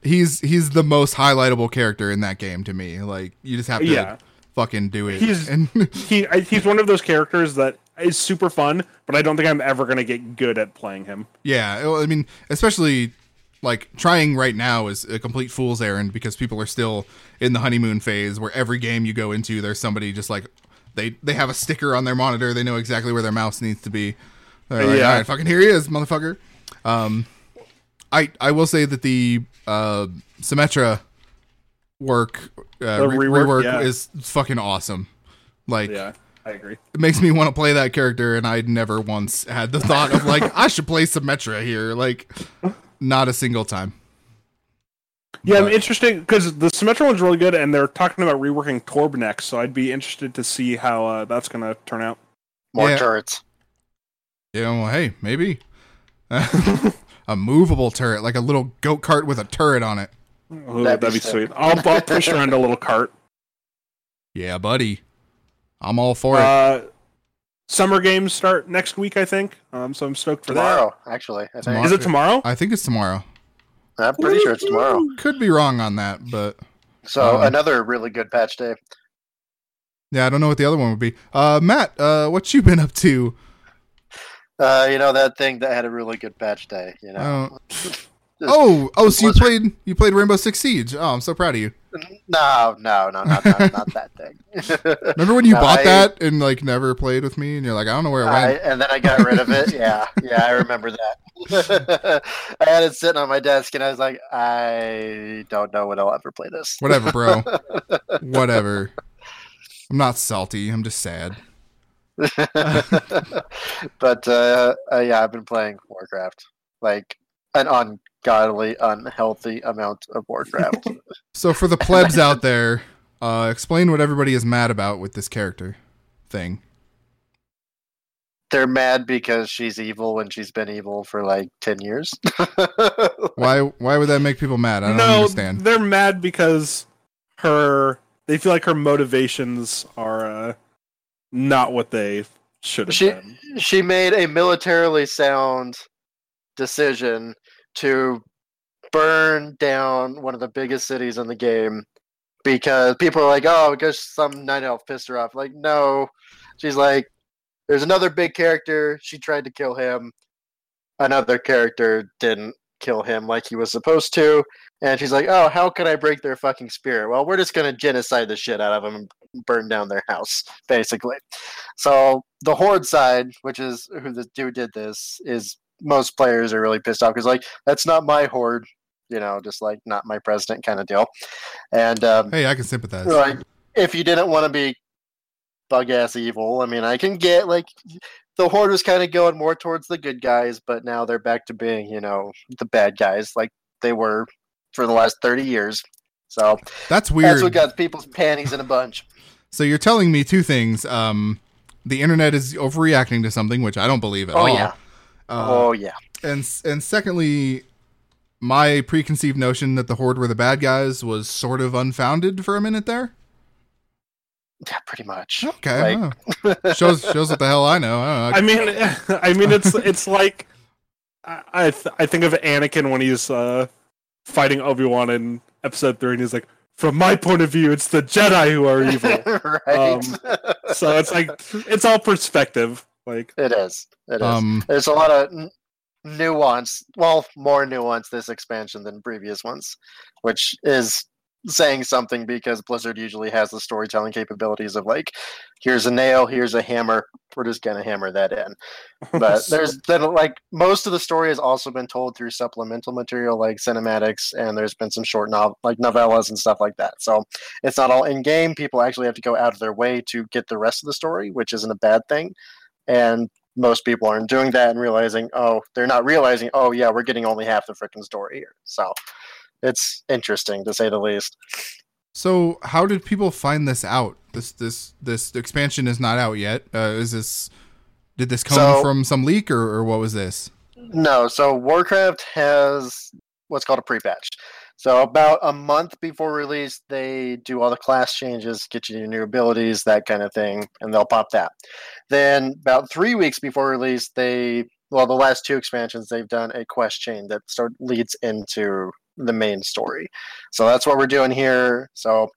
he's he's the most highlightable character in that game to me like you just have to Yeah. fucking do it He's- and he he's one of those characters that is super fun, but I don't think I'm ever gonna get good at playing him. yeah i mean especially like trying right now is a complete fool's errand because people are still in the honeymoon phase where every game you go into there's somebody just like they they have a sticker on their monitor they know exactly where their mouse needs to be They're like, Yeah. all right fucking here he is motherfucker um i i will say that the uh symmetra work uh, re- rework, rework yeah. is fucking awesome like Yeah, I agree. it makes me want to play that character and i'd never once had the thought of like i should play symmetra here like not a single time Yeah, I'm But- interested because the Symmetra one's really good, and they're talking about reworking Torb next, so I'd be interested to see how uh, that's gonna turn out. More Yeah. turrets. Yeah, well, hey, maybe a movable turret, like a little goat cart with a turret on it. Ooh, That'd that'd, be be sick. sweet. I'll, I'll push around a little cart. Yeah, buddy, I'm all for it. Uh, summer games start next week, I think. Um, so I'm stoked for that. Tomorrow, actually. I think. that. Is it tomorrow? I think it's tomorrow. I'm pretty sure it's tomorrow. Could be wrong on that, but So Um, another really good patch day. yeah, I don't know what the other one would be. Uh, Matt, uh, what you been up to? Uh, you know that thing that had a really good patch day. You know. Oh, oh, so you played you played Rainbow Six Siege. Oh, I'm so proud of you. No, no, no, not, not, not that thing. Remember when you No, bought I- that and like never played with me, and you're like, I don't know where it I, went. and then I got rid of it. Yeah, yeah, I remember that. I had it sitting on my desk, and I was like, I don't know when I'll ever play this. Whatever, bro. Whatever. I'm not salty. I'm just sad. but uh, uh, yeah, I've been playing Warcraft, like an ungodly, unhealthy amount of Warcraft. So for the plebs out there, uh, explain what everybody is mad about with this character thing. They're mad because she's evil when she's been evil for like ten years. Why? Why would that make people mad? I don't no, understand. they're mad because her. They feel like her motivations are uh, not what they should have She- been. she made a militarily sound decision to burn down one of the biggest cities in the game because people are like, oh, because some night elf pissed her off. Like, no. She's like, there's another big character. She tried to kill him. Another character didn't kill him like he was supposed to. And she's like, oh, how can I break their fucking spirit? Well, we're just going to genocide the shit out of them and burn down their house, basically. So the Horde side, which is who the dude did this, is most players are really pissed off because like that's not my Horde, you know, just like not my president kind of deal. And um, Hey, I can sympathize. like if you didn't want to be bug ass evil, I mean, I can get like the horde was kind of going more towards the good guys, but now they're back to being, you know, the bad guys like they were for the last thirty years. So That's weird. that's what got people's panties in a bunch. So you're telling me two things. Um, the internet is overreacting to something, which I don't believe at Oh all. yeah, Uh, oh yeah. and and secondly, my preconceived notion that the Horde were the bad guys was sort of unfounded for a minute there. Yeah, pretty much. Okay, Like- shows shows what the hell I know. I I don't mean, I mean, it's it's like I I, th- I think of Anakin when he's uh, fighting Obi Wan in Episode Three, and he's like, "From my point of view, it's the Jedi who are evil." right. so it's like it's all perspective. Like, it is. It is. Um, There's a lot of n- nuance. Well, more nuance this expansion than previous ones, which is saying something because Blizzard usually has the storytelling capabilities of like, here's a nail, here's a hammer. We're just gonna hammer that in. But there's then like most of the story has also been told through supplemental material like cinematics, and there's been some short nov like novellas and stuff like that. So it's not all in game. People actually have to go out of their way to get the rest of the story, which isn't a bad thing. And most people aren't doing that and realizing, oh, they're not realizing, oh yeah, we're getting only half the freaking story here. So it's interesting to say the least. so how did people find this out? This this this expansion is not out yet. Uh, is this did this come So- from some leak or, or what was this? No, so Warcraft has what's called a pre-patch. So about a month before release, they do all the class changes, get you your new abilities, that kind of thing, and they'll pop that. Then about three weeks before release, they well, the last two expansions they've done a quest chain that start leads into the main story. So that's what we're doing here. So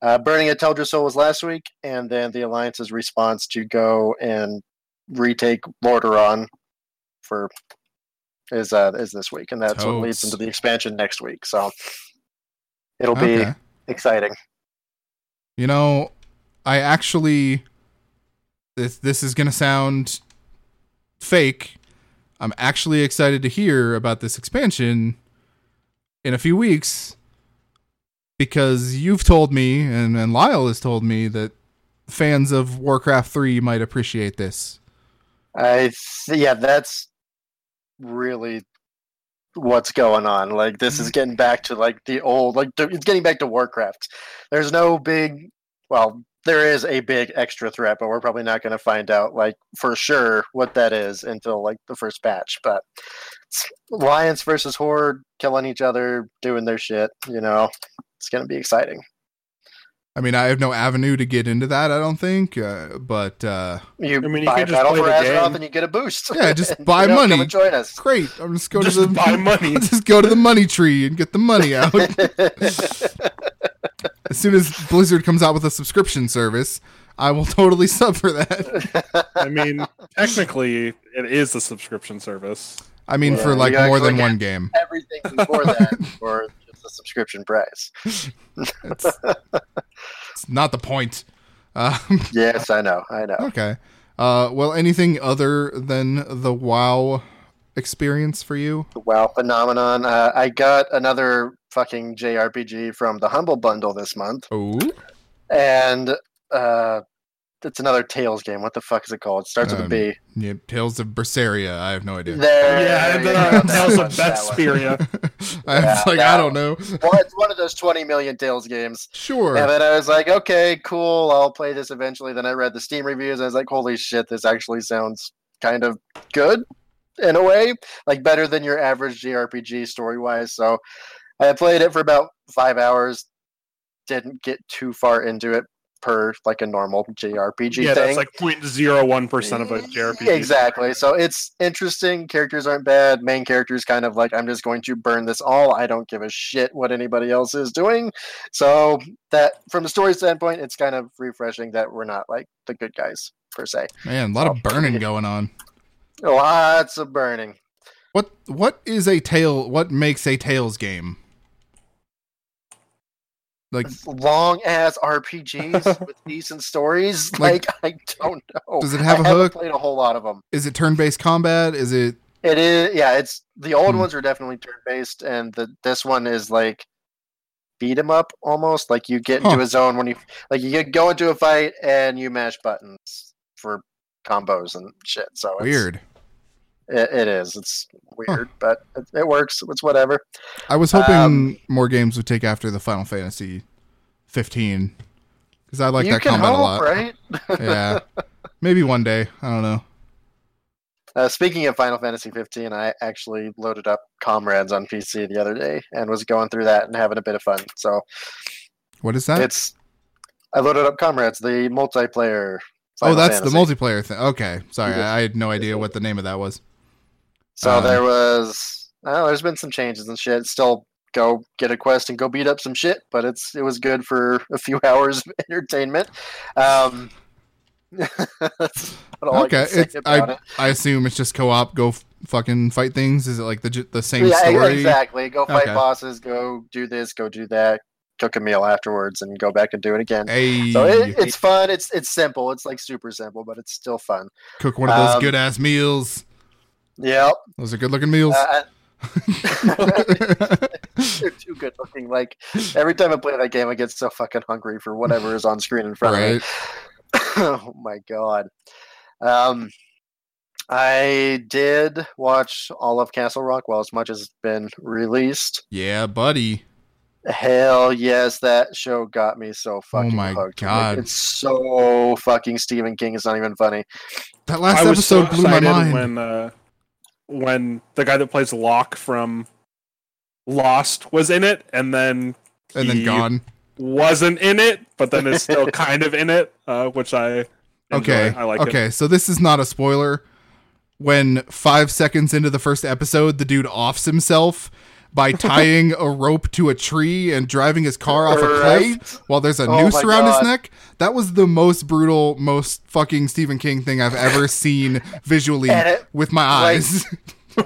uh, burning a Teldrassil was last week, and then the Alliance's response to go and retake Lordaeron for is uh is this week, and that's what leads into the expansion next week. So it'll be Okay. exciting. You know, I actually this this is gonna sound fake. I'm actually excited to hear about this expansion in a few weeks because you've told me and, and Lyle has told me that fans of Warcraft 3 might appreciate this. I th- yeah, that's really what's going on. Like this is mm-hmm. getting back to like the old like it's getting back to Warcraft. There's no big well, there is a big extra threat, but we're probably not going to find out like for sure what that is until like the first patch. But it's Alliance versus Horde killing each other, doing their shit, you know. It's going to be exciting. I mean, I have no avenue to get into that, I don't think, uh, but uh, You, I mean, you buy could just Battle play for the Azeroth and you get a boost. Yeah, just buy you know, money. Come and join us. great. I'm just going just to the buy money. just go to the money tree and get the money out. as soon as Blizzard comes out with a subscription service, I will totally sub for that. I mean, technically, it is a subscription service. I mean, Yeah, for like more than one game. everything before that for just a subscription price. Not the point. Um, Yes, I know, I know. okay. Uh, well, anything other than the WoW experience for you? The WoW phenomenon. Uh, I got another fucking JRPG from the Humble Bundle this month, Oh, and uh, it's another Tales game. What the fuck is it called? It starts with a Um, yeah, Tales of Berseria. I have no idea. There, yeah, you the go, Tales of that Beth one. I was Yeah, like, that I don't know. Well, it's one of those 20 million Tales games. Sure. And then I was like, okay, cool, I'll play this eventually. Then I read the Steam reviews and I was like, holy shit, this actually sounds kind of good in a way, like better than your average JRPG story wise. So I played it for about five hours, didn't get too far into it per like a normal JRPG yeah, thing. that's like 0.01 percent of a JRPG. Exactly. So it's interesting. Characters aren't bad. Main characters kind of like I'm just going to burn this all. I don't give a shit what anybody else is doing. So that from a story standpoint, it's kind of refreshing that we're not like the good guys per se. Man, a lot of oh. burning going on. Lots of burning. What what is a tail? What makes a Tales game? Like, long ass RPGs with decent stories. Like- Like, I don't know. Does it have I a hook? Played a whole lot of them. is it turn-based combat? Is it It is. Yeah, it's the old Hmm. ones are definitely turn based, and the this one is like beat 'em up almost. Like you get into Huh. a zone when you like you go into a fight and you mash buttons for combos and shit. So it's, weird? It, it is. It's weird, but it, it works. It's whatever. I was hoping Um, more games would take after the Final Fantasy 15 because I like that combat hope, a lot. right? Yeah, maybe one day. I don't know. Uh, speaking of Final Fantasy 15, I actually loaded up Comrades on PC the other day and was going through that and having a bit of fun. So What is that? it's I loaded up Comrades, the multiplayer. oh, that's Fantasy. the multiplayer thing. Okay, sorry, I had no idea what the name of that was. So Um, there was, oh, there's been some changes and shit. Still go get a quest and go beat up some shit, but it's it was good for a few hours of entertainment. Um, okay, I can say it's, I it. I assume it's just co-op. Go f- fucking fight things. Is it like the the same Yeah, story? exactly. Go fight Okay. bosses. Go do this. Go do that. Cook a meal afterwards and go back and do it again. Hey, So it, it's fun. It's it's simple. It's like super simple, but it's still fun. cook one of those um, good ass meals. Yep. Those are good looking meals. Uh, they're too good looking. Like every time I play that game, I get so fucking hungry for whatever is on screen in front of me. right. oh my god. Um, I did watch all of Castle Rock. Well, as much as it's been released. Yeah, buddy. Hell yes, that show got me so fucking Oh my hooked. Like, God. it's so fucking Stephen King. It's not even funny. That last I was so episode blew my mind. when uh, when the guy that plays Locke from Lost was in it, and then and then he gone. wasn't in it, but then is still kind of in it, uh, which I enjoy. Okay. I like okay, it. so this is not a spoiler. When five seconds into the first episode, the dude offs himself by tying a rope to a tree and driving his car off a cliff while there's a Oh noose around his neck. That was the most brutal, most fucking Stephen King thing I've ever seen visually it, with my like, eyes.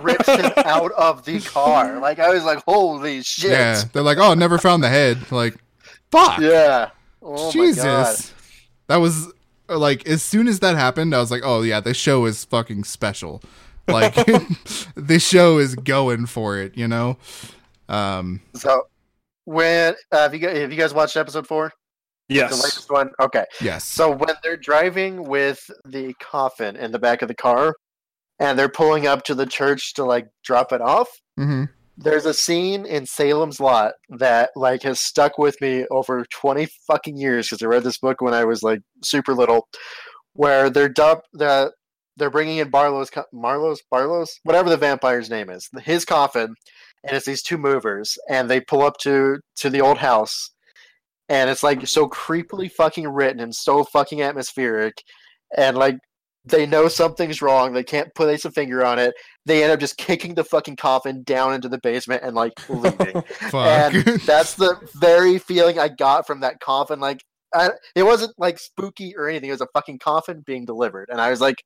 rips him out of the car. Like I was like, holy shit. yeah, they're like, "Oh, never found the head." Like, fuck. Yeah. Oh Jesus. my god. That was like as soon as that happened, I was like, "Oh yeah, this show is fucking special." Like this show is going for it, you know. Um So when uh, have you guys have you guys watched episode four? Yes. The latest one? Okay. yes. So when they're driving with the coffin in the back of the car and they're pulling up to the church to like drop it off, hmm there's a scene in Salem's Lot that like has stuck with me over 20 fucking years because I read this book when I was like super little where they're dub the they're bringing in Barlow's Marlow's Barlow's whatever the vampire's name is his coffin and it's these two movers and they pull up to to the old house and it's like so creepily fucking written and so fucking atmospheric and like they know something's wrong they can't place a finger on it they end up just kicking the fucking coffin down into the basement and like leaving and that's the very feeling I got from that coffin. Like, I, it wasn't like spooky or anything. It was a fucking coffin being delivered, and I was like,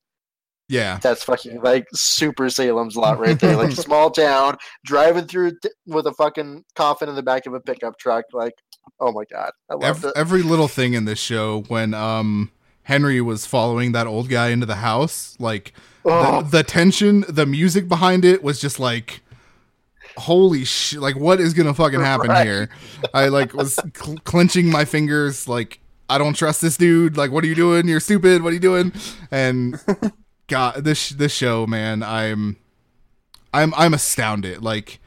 yeah. "That's fucking like super Salem's Lot right there. Like small town, driving through th- with a fucking coffin in the back of a pickup truck. Like, oh my god, I loved Every, it. every little thing in this show when um Henry was following that old guy into the house, like Oh, the, the tension, the music behind it was just like holy shit like what is gonna fucking happen Right. here i like was cl- clenching my fingers like i don't trust this dude like what are you doing you're stupid what are you doing and god this this show man i'm i'm i'm astounded like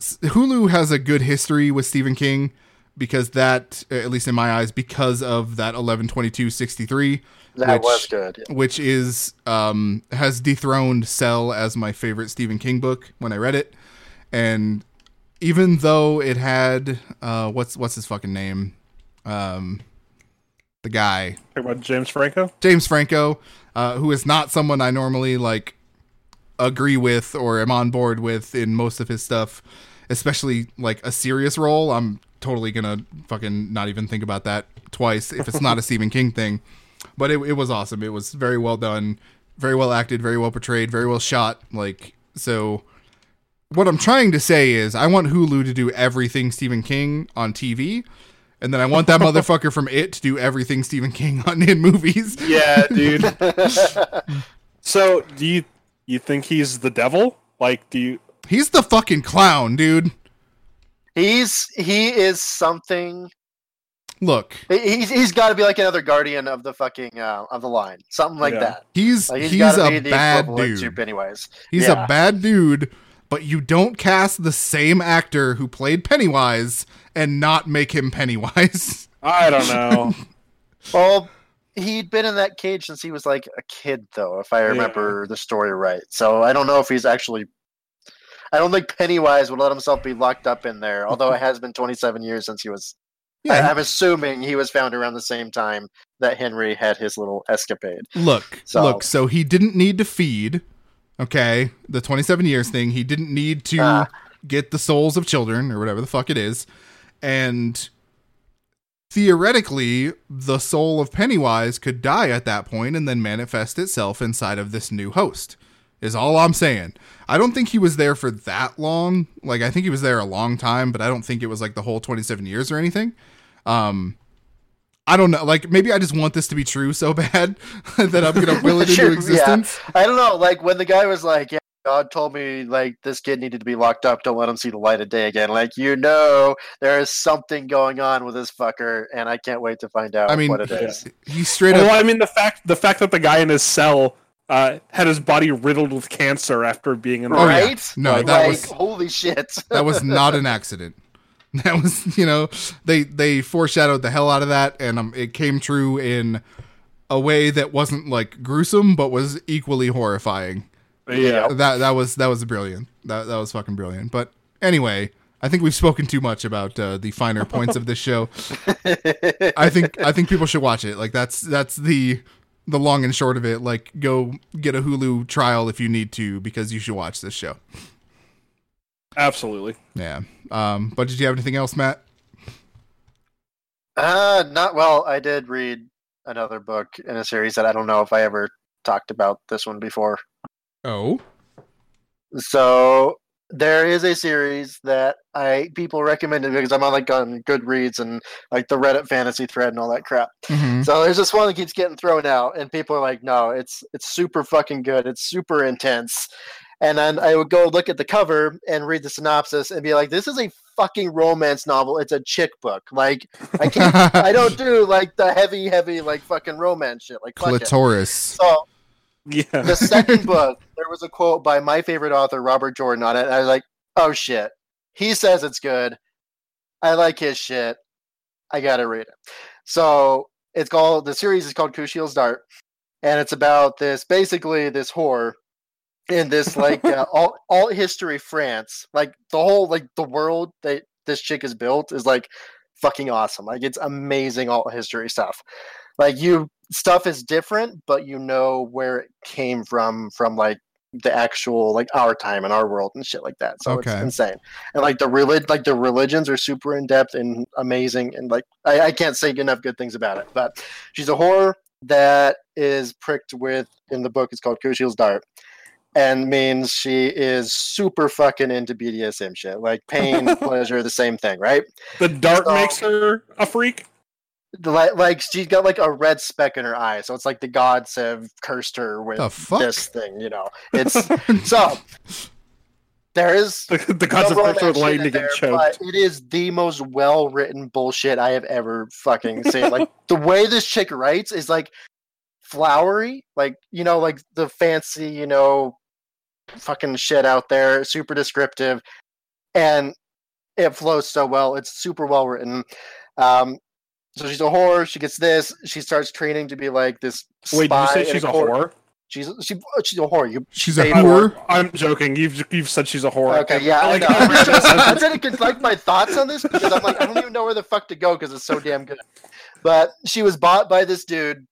hulu has a good history with stephen king because that at least in my eyes because of that 11.22.63 that which- was good. which is um has dethroned Cell as my favorite Stephen King book when I read it. And even though it had uh what's what's his fucking name? Um the guy, Talking about James Franco. James Franco, uh who is not someone I normally like agree with or am on board with in most of his stuff, especially like a serious role. I'm totally gonna fucking not even think about that twice if it's not a Stephen King thing. But it, it was awesome. It was very well done, very well acted, very well portrayed, very well shot. Like so. What I'm trying to say is, I want Hulu to do everything Stephen King on TV, And then I want that motherfucker from It to do everything Stephen King on in movies. Yeah, dude. so, do you you think he's the devil? Like, do you? He's the fucking clown, dude. he's he is something. Look, He's he's got to be like another guardian of the fucking uh, of the line, something like Yeah. that. he's Like, he's, gotta a be bad dude. anyways. He's Yeah. a bad dude, but you don't cast the same actor who played Pennywise and not make him Pennywise. I don't know. Well, he'd been in that cage since he was like a kid, though, if I Yeah. remember the story right. So I don't know if he's actually. I don't think Pennywise would let himself be locked up in there, although it has been 27 years since he was. I, Yeah, I'm assuming he was found around the same time that Henry had his little escapade. look, So- look. So he didn't need to feed. Okay, the 27 years thing. He didn't need to Ah. get the souls of children or whatever the fuck it is, and theoretically, the soul of Pennywise could die at that point and then manifest itself inside of this new host. Is all I'm saying. I don't think he was there for that long. Like I think he was there a long time, but I don't think it was like the whole 27 years or anything. Um I don't know. Like maybe I just want this to be true so bad that I'm gonna will it into Sure, yeah. existence. I don't know. Like when the guy was like, "Yeah, God told me like this kid needed to be locked up. Don't let him see the light of day again." Like you know, there is something going on with this fucker, and I can't wait to find out I mean, what it is. He straight well, up Well, I mean the fact the fact that the guy in his cell uh, had his body riddled with cancer after being in the Oh, yeah. right? No, like, that like, was- holy shit. that was not an accident. That was, you know, they they foreshadowed the hell out of that, and um, it came true in a way that wasn't like gruesome, but was equally horrifying. yeah. That that was that was brilliant. That that was fucking brilliant. But anyway, I think we've spoken too much about uh, the finer points of this show. I think I think people should watch it. Like that's that's the the long and short of it. Like go get a Hulu trial if you need to because you should watch this show. Absolutely. Yeah. Um. But did you have anything else, Matt? uh, not well. I did read another book in a series that I don't know if I ever talked about this one before. Oh. So there is a series that I people recommended because I'm on like on Goodreads and like the Reddit fantasy thread and all that crap. Mhm. So there's this one that keeps getting thrown out, and people are like, "No, it's it's super fucking good. It's super intense." And then I would go look at the cover and read the synopsis and be like, "This is a fucking romance novel. It's a chick book. Like I can't, I don't do like the heavy, heavy like fucking romance shit. Like fuck it." Clitoris. So Yeah. the second book, there was a quote by my favorite author, Robert Jordan, on it. And I was like, oh shit. He says it's good. I like his shit. I gotta read it. So it's called the series is called Kushiel's Dart. And it's about this basically this whore in this like uh, all all history France. Like the whole like the world that this chick is built is like fucking awesome. Like it's amazing alt history stuff. Like you stuff is different, but you know where it came from from like the actual like our time and our world and shit like that. So Okay. it's insane. And like the relig like the religions are super in depth and amazing and like I, I can't say enough good things about it. But she's a horror that is pricked with in the book it's called Kushiel's Dart. And means she is super fucking into BDSM shit. Like pain, pleasure, the same thing, right? The dart So- makes her a freak. like like she's got like a red speck in her eye so it's like the gods have cursed her with this thing you know it's so there is The, the gods of no Earth are romance lighting shit to get there, choked. but it is the most well written bullshit i have ever fucking seen like the way this chick writes is like flowery like you know like the fancy you know fucking shit out there super descriptive and it flows so well it's super well written um so she's a whore she gets this she starts training to be like this Wait, did you spy say she's a court. whore? she's she, she's a whore you She's a Say whore. I'm joking. You've you've said she's a whore. Okay, yeah, I Like, know. I'm trying to collect my thoughts on this because I'm like, I don't even know where the fuck to go because it's so damn good. But she was bought by this dude,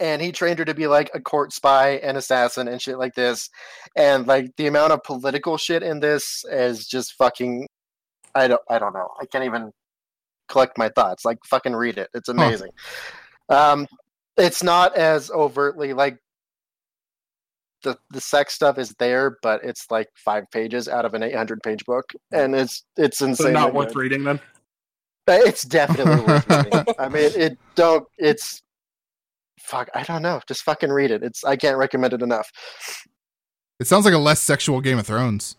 and he trained her to be like a court spy and assassin and shit like this. And like the amount of political shit in this is just fucking. I don't. I don't know. I can't even collect my thoughts. Like fucking read it. It's amazing. Um, it's not as overtly like the the sex stuff is there, but it's like five pages out of an 800 page book, and it's it's so insane. not worth reading then. It's definitely worth reading. I mean, it don't. It's fuck. I don't know. Just fucking read it. It's I can't recommend it enough. It sounds like a less sexual Game of Thrones.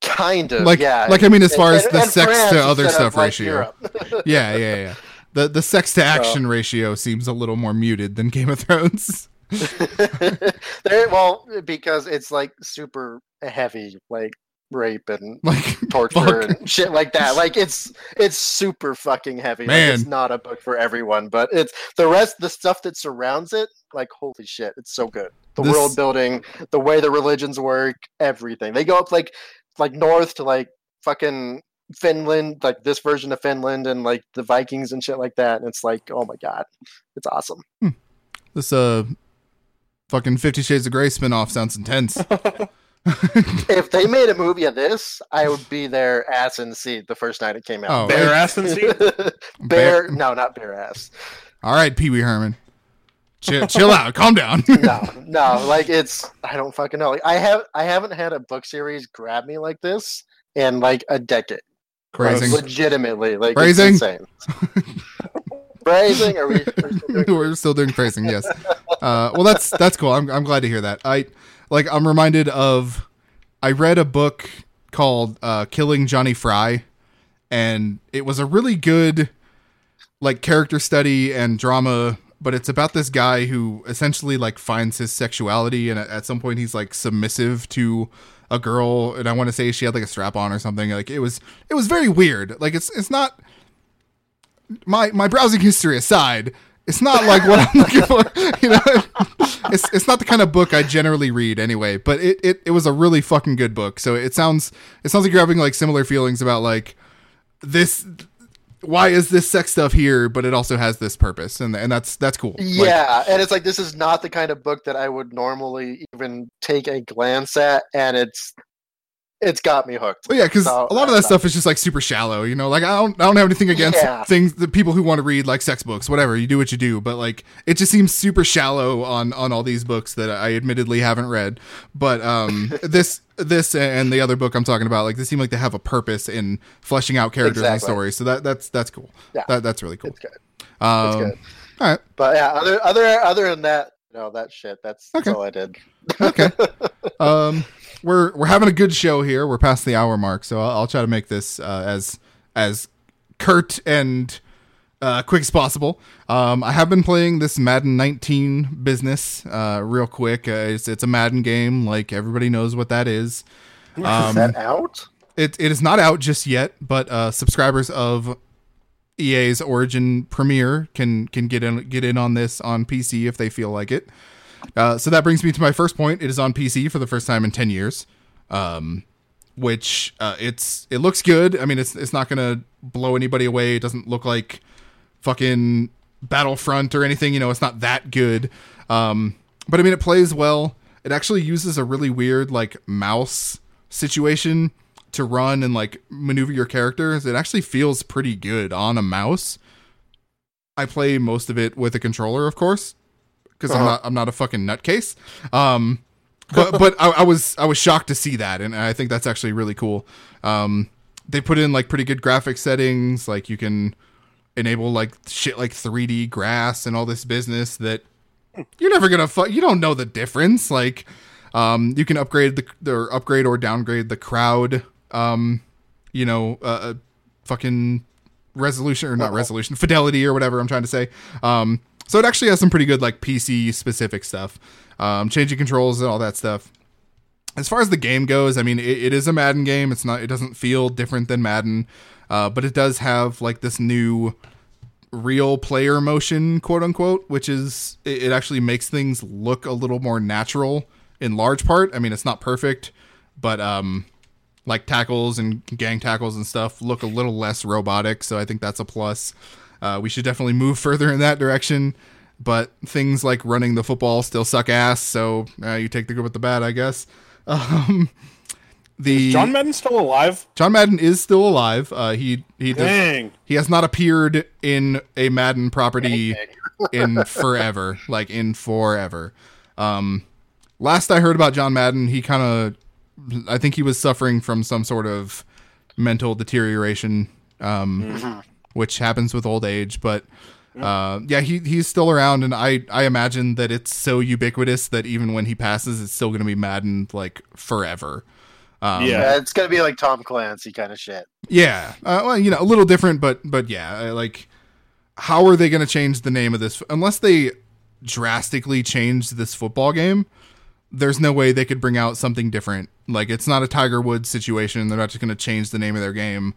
Kind of. Like, yeah. like I mean, as far as the sex France to other stuff like, ratio. Yeah, yeah, yeah. The the sex to action ratio seems a little more muted than Game of Thrones. there, well, because it's like super heavy, like rape and Like torture Fuck. and shit like that. Like it's it's super fucking heavy. Like, it's not a book for everyone, but it's the rest, the stuff that surrounds it. Like holy shit, it's so good. The This- world building, the way the religions work, everything. They go up like like north to like fucking Finland, like this version of Finland, and like the Vikings and shit like that. And it's like, oh my god, it's awesome. this uh fucking Fifty Shades of Grey spinoff sounds intense. if they made a movie of this, I would be their ass in the seat the first night it came Oh, out. Bare ass and seat. Bear, no, not bare ass. All right, Pee Wee Herman. Chill, chill out. Calm down. No, no, like it's I don't fucking know. Like I have I haven't had a book series grab me like this in like a decade. Like, legitimately, like Phrasing. it's insane. Phrasing? Are we? are we still We're still doing phrasing, yes. Uh, well, that's that's cool. I'm I'm glad to hear that. I like I'm reminded of I read a book called uh, "Killing Johnny Fry," and it was a really good like character study and drama. But it's about this guy who essentially like finds his sexuality, and at, some point he's like submissive to a girl, and I want to say she had like a strap on or something. Like it was it was very weird. Like it's it's not my my browsing history aside, it's not like what I'm looking for. You know, it's it's not the kind of book I generally read anyway. But it, it it was a really fucking good book. So it sounds it sounds like you're having like similar feelings about like this. Why is this sex stuff here? But it also has this purpose, and and that's that's cool. Like, Yeah, and it's like this is not the kind of book that I would normally even take a glance at, and it's it's got me hooked. Well, yeah, because So, a lot of that stuff is just like super shallow, you know. Like I don't, I don't have anything against Yeah. things, the people who want to read like sex books, whatever. You do what you do, but like it just seems super shallow on on all these books that I admittedly haven't read. But um, this this and the other book I'm talking about, like they seem like they have a purpose in fleshing out characters and stories. So that that's that's cool. Yeah. that, that's really cool. It's good. Um, It's good. All right, But yeah, other other other than that, no, that shit. That's, that's all I did. okay. um, we're we're having a good show here. We're past the hour mark, so I'll, I'll try to make this uh, as as curt and uh, quick as possible. Um, I have been playing this Madden 19 business uh, real quick. Uh, it's it's a Madden game, like everybody knows what that is. is Um, that out? It it is not out just yet, but uh, subscribers of EA's Origin Premier can can get in get in on this on PC if they feel like it. Uh, so that brings me to my first point. It is on PC for the first time in ten years, um, which uh, it's it looks good. I mean, it's it's not gonna blow anybody away. It doesn't look like fucking Battlefront or anything. You know, it's not that good. Um, but I mean, it plays well. It actually uses a really weird like mouse situation to run and like maneuver your characters. It actually feels pretty good on a mouse. I play most of it with a controller, of course, because I'm Uh-huh. not I'm not a fucking nutcase. Um, but but I, I was I was shocked to see that, and I think that's actually really cool. Um, they put in like pretty good graphic settings, like you can enable like shit like 3D grass and all this business that you're never gonna fu- you don't know the difference. Like, um, you can upgrade the or upgrade or downgrade the crowd. Um, you know, uh, uh, fucking resolution or not resolution fidelity or whatever I'm trying to say. Um, so it actually has some pretty good like PC specific stuff. Um, changing controls and all that stuff. As far as the game goes, I mean, it, it is a Madden game. It's not. It doesn't feel different than Madden, uh, but it does have like this new real player motion, quote unquote, which is it, it actually makes things look a little more natural in large part. I mean, it's not perfect, but um, like tackles and gang tackles and stuff look a little less robotic. So I think that's a plus. Uh, we should definitely move further in that direction. But things like running the football still suck ass. So uh, you take the good with the bad, I guess. Um, the John Madden still alive? John Madden is still alive. Uh, he he does, he has not appeared in a Madden property in forever, like in forever. Um, last I heard about John Madden, he kind of, I think he was suffering from some sort of mental deterioration um, Mhm. Which happens with old age. But uh, yeah, he he's still around, and I I imagine that it's so ubiquitous that even when he passes, it's still going to be Madden like forever. Um, Yeah. Yeah, it's gonna be like Tom Clancy kind of shit. yeah. Uh, well, you know, a little different, but but yeah, I, like how are they going to change the name of this unless they drastically change this football game? There's no way they could bring out something different. Like it's not a Tiger Woods situation. They're not just going to change the name of their game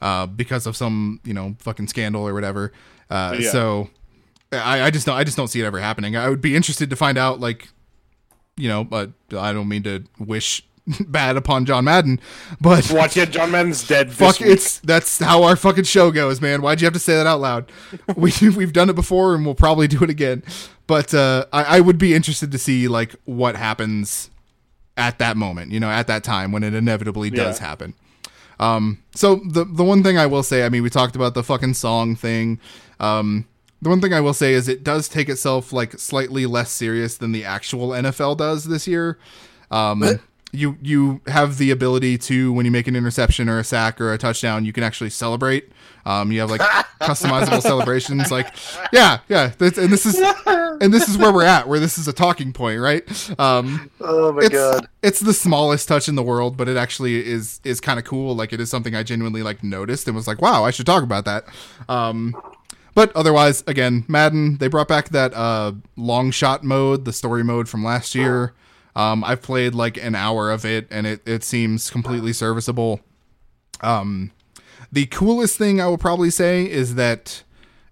uh, because of some you know fucking scandal or whatever. Uh, Yeah. So I, I just don't I just don't see it ever happening. I would be interested to find out like you know, but I don't mean to wish bad upon John Madden, but Watch yet, John Madden's dead. This fuck it's that's how our fucking show goes man why'd you have to say that out loud we, we've done it before and we'll probably do it again but uh, I, I would be interested to see like what happens at that moment you know at that time when it inevitably does Yeah. happen um, so the the one thing I will say, I mean, we talked about the fucking song thing. Um, the one thing I will say is it does take itself like slightly less serious than the actual NFL does this year. Um, you you have the ability to when you make an interception or a sack or a touchdown, you can actually celebrate. Um, you have like customizable celebrations, like yeah, yeah. That's, and this is and this is where we're at, where this is a talking point, right? Um, Oh my it's, god. it's the smallest touch in the world, but it actually is is kind of cool. Like it is something I genuinely like noticed and was like, wow, I should talk about that. Um, but otherwise, again, Madden they brought back that uh, long shot mode, the story mode from last year. Um, I've played like an hour of it, and it it seems completely serviceable. Um, the coolest thing I will probably say is that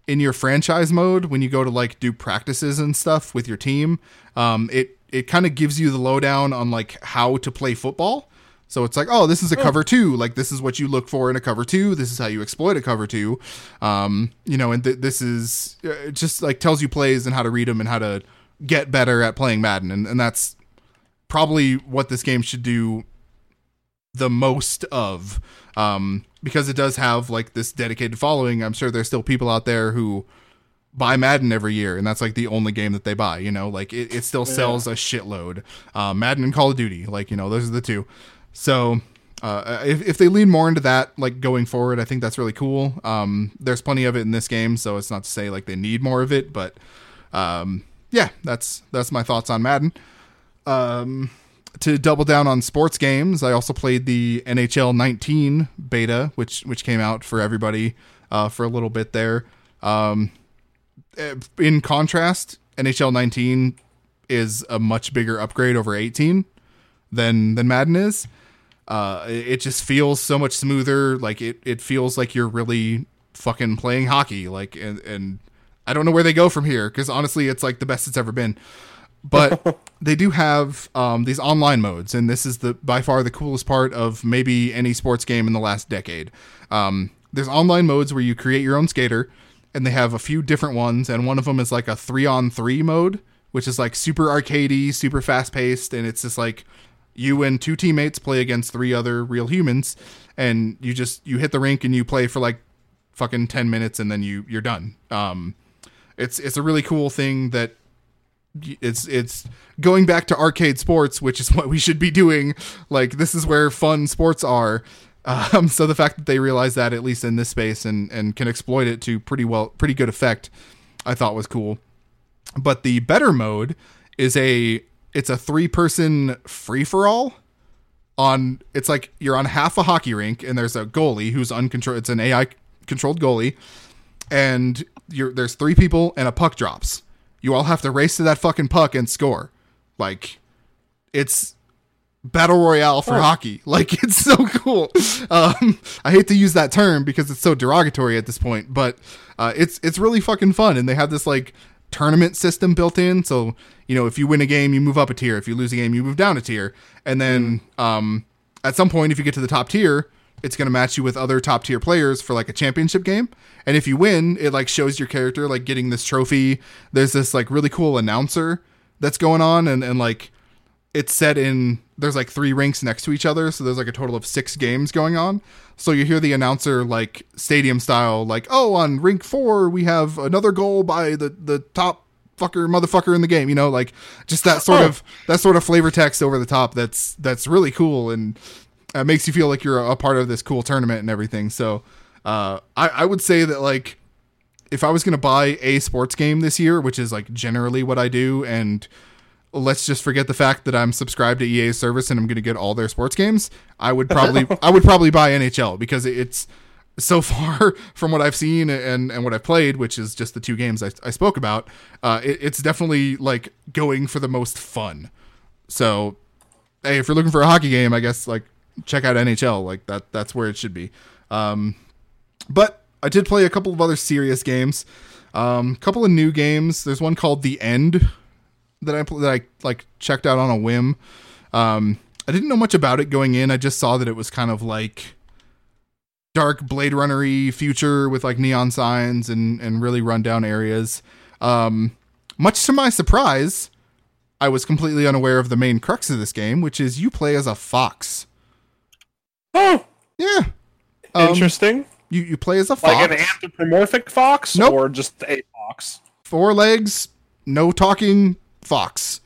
in your franchise mode, when you go to like do practices and stuff with your team, um, it it kind of gives you the lowdown on like how to play football. So it's like, oh, this is a cover two. Like this is what you look for in a cover two. This is how you exploit a cover two. Um, you know, and th- this is uh, it just like tells you plays and how to read them and how to get better at playing Madden. And and that's probably what this game should do the most of um, because it does have like this dedicated following. I'm sure there's still people out there who buy Madden every year, and that's like the only game that they buy. You know, like it, it still sells a shitload. Uh, Madden and Call of Duty, like you know, those are the two. So uh, if if they lean more into that, like going forward, I think that's really cool. Um, there's plenty of it in this game, so it's not to say like they need more of it, but um, yeah, that's that's my thoughts on Madden. Um, to double down on sports games, I also played the NHL 19 beta, which which came out for everybody uh, for a little bit there. Um, eh, in contrast, NHL 19 is a much bigger upgrade over 18 than than Madden is. Uh, it it just feels so much smoother. Like it, it feels like you're really fucking playing hockey. Like and, and I don't know where they go from here because honestly, it's like the best it's ever been but they do have um, these online modes, and this is the by far the coolest part of maybe any sports game in the last decade. Um, there's online modes where you create your own skater, and they have a few different ones, and one of them is like a three on three mode, which is like super arcadey, super fast paced, and it's just like you and two teammates play against three other real humans, and you just you hit the rink and you play for like fucking ten minutes, and then you you're done. Um, it's it's a really cool thing that it's it's going back to arcade sports, which is what we should be doing. Like this is where fun sports are. Um, so the fact that they realize that at least in this space and and can exploit it to pretty well pretty good effect, I thought was cool. But the better mode is a it's a three person free for all. On it's like you're on half a hockey rink and there's a goalie who's uncontrolled. It's an AI controlled goalie, and you're there's three people and a puck drops you all have to race to that fucking puck and score. Like, it's battle royale for hockey. Like, it's so cool. Um, I hate to use that term because it's so derogatory at this point, but uh, it's it's really fucking fun. And they have this like tournament system built in. So you know, if you win a game, you move up a tier. If you lose a game, you move down a tier. And then um, at some point, if you get to the top tier, it's going to match you with other top tier players for like a championship game. And if you win, it like shows your character like getting this trophy. There's this like really cool announcer that's going on and, and like it's set in there's like three rinks next to each other, so there's like a total of six games going on. So you hear the announcer like stadium style, like, oh, on rink four we have another goal by the the top fucker motherfucker in the game, you know, like just that sort of that sort of flavor text over the top that's that's really cool and uh, makes you feel like you're a, a part of this cool tournament and everything. So Uh, I, I would say that like if I was gonna buy a sports game this year, which is like generally what I do, and let's just forget the fact that I'm subscribed to EA's service and I'm gonna get all their sports games, I would probably I would probably buy NHL because it's so far from what I've seen and and what I've played, which is just the two games I, I spoke about, uh, it, it's definitely like going for the most fun. So, hey, if you're looking for a hockey game, I guess like check out NHL. Like that that's where it should be. Um, but I did play a couple of other serious games. A um, couple of new games. There's one called The End that I that I like checked out on a whim. Um, I didn't know much about it going in. I just saw that it was kind of like dark Blade Runnery future with like neon signs and and really rundown areas. Um, much to my surprise, I was completely unaware of the main crux of this game, which is you play as a fox. Oh, Yeah. Um, interesting. You you play as a fox. Like an anthropomorphic fox, Nope. or just a fox? four legs, no talking fox.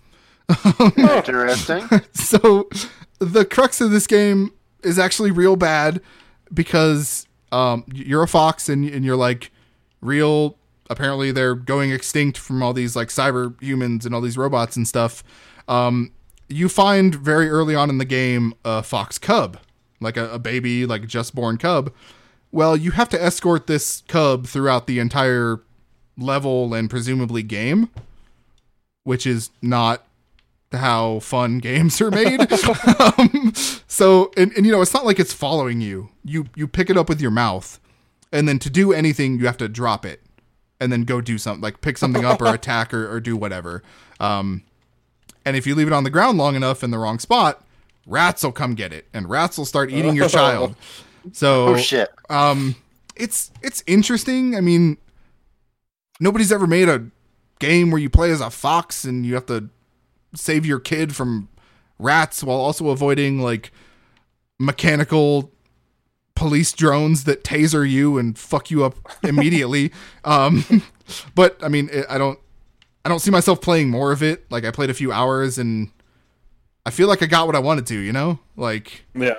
Interesting. so the crux of this game is actually real bad because um, you're a fox and, and you're like real apparently they're going extinct from all these like cyber humans and all these robots and stuff um, you find very early on in the game a fox cub like a, a baby like just born cub well you have to escort this cub throughout the entire level and presumably game which is not how fun games are made. um, so, and, and you know, it's not like it's following you. You you pick it up with your mouth, and then to do anything, you have to drop it, and then go do something like pick something up or attack or, or do whatever. Um, and if you leave it on the ground long enough in the wrong spot, rats will come get it, and rats will start eating your child. So, Oh shit. um it's it's interesting i mean nobody's ever made a game where you play as a fox and you have to save your kid from rats while also avoiding like mechanical police drones that taser you and fuck you up immediately um but i mean i don't i don't see myself playing more of it like i played a few hours and i feel like i got what i wanted to you know like Yeah.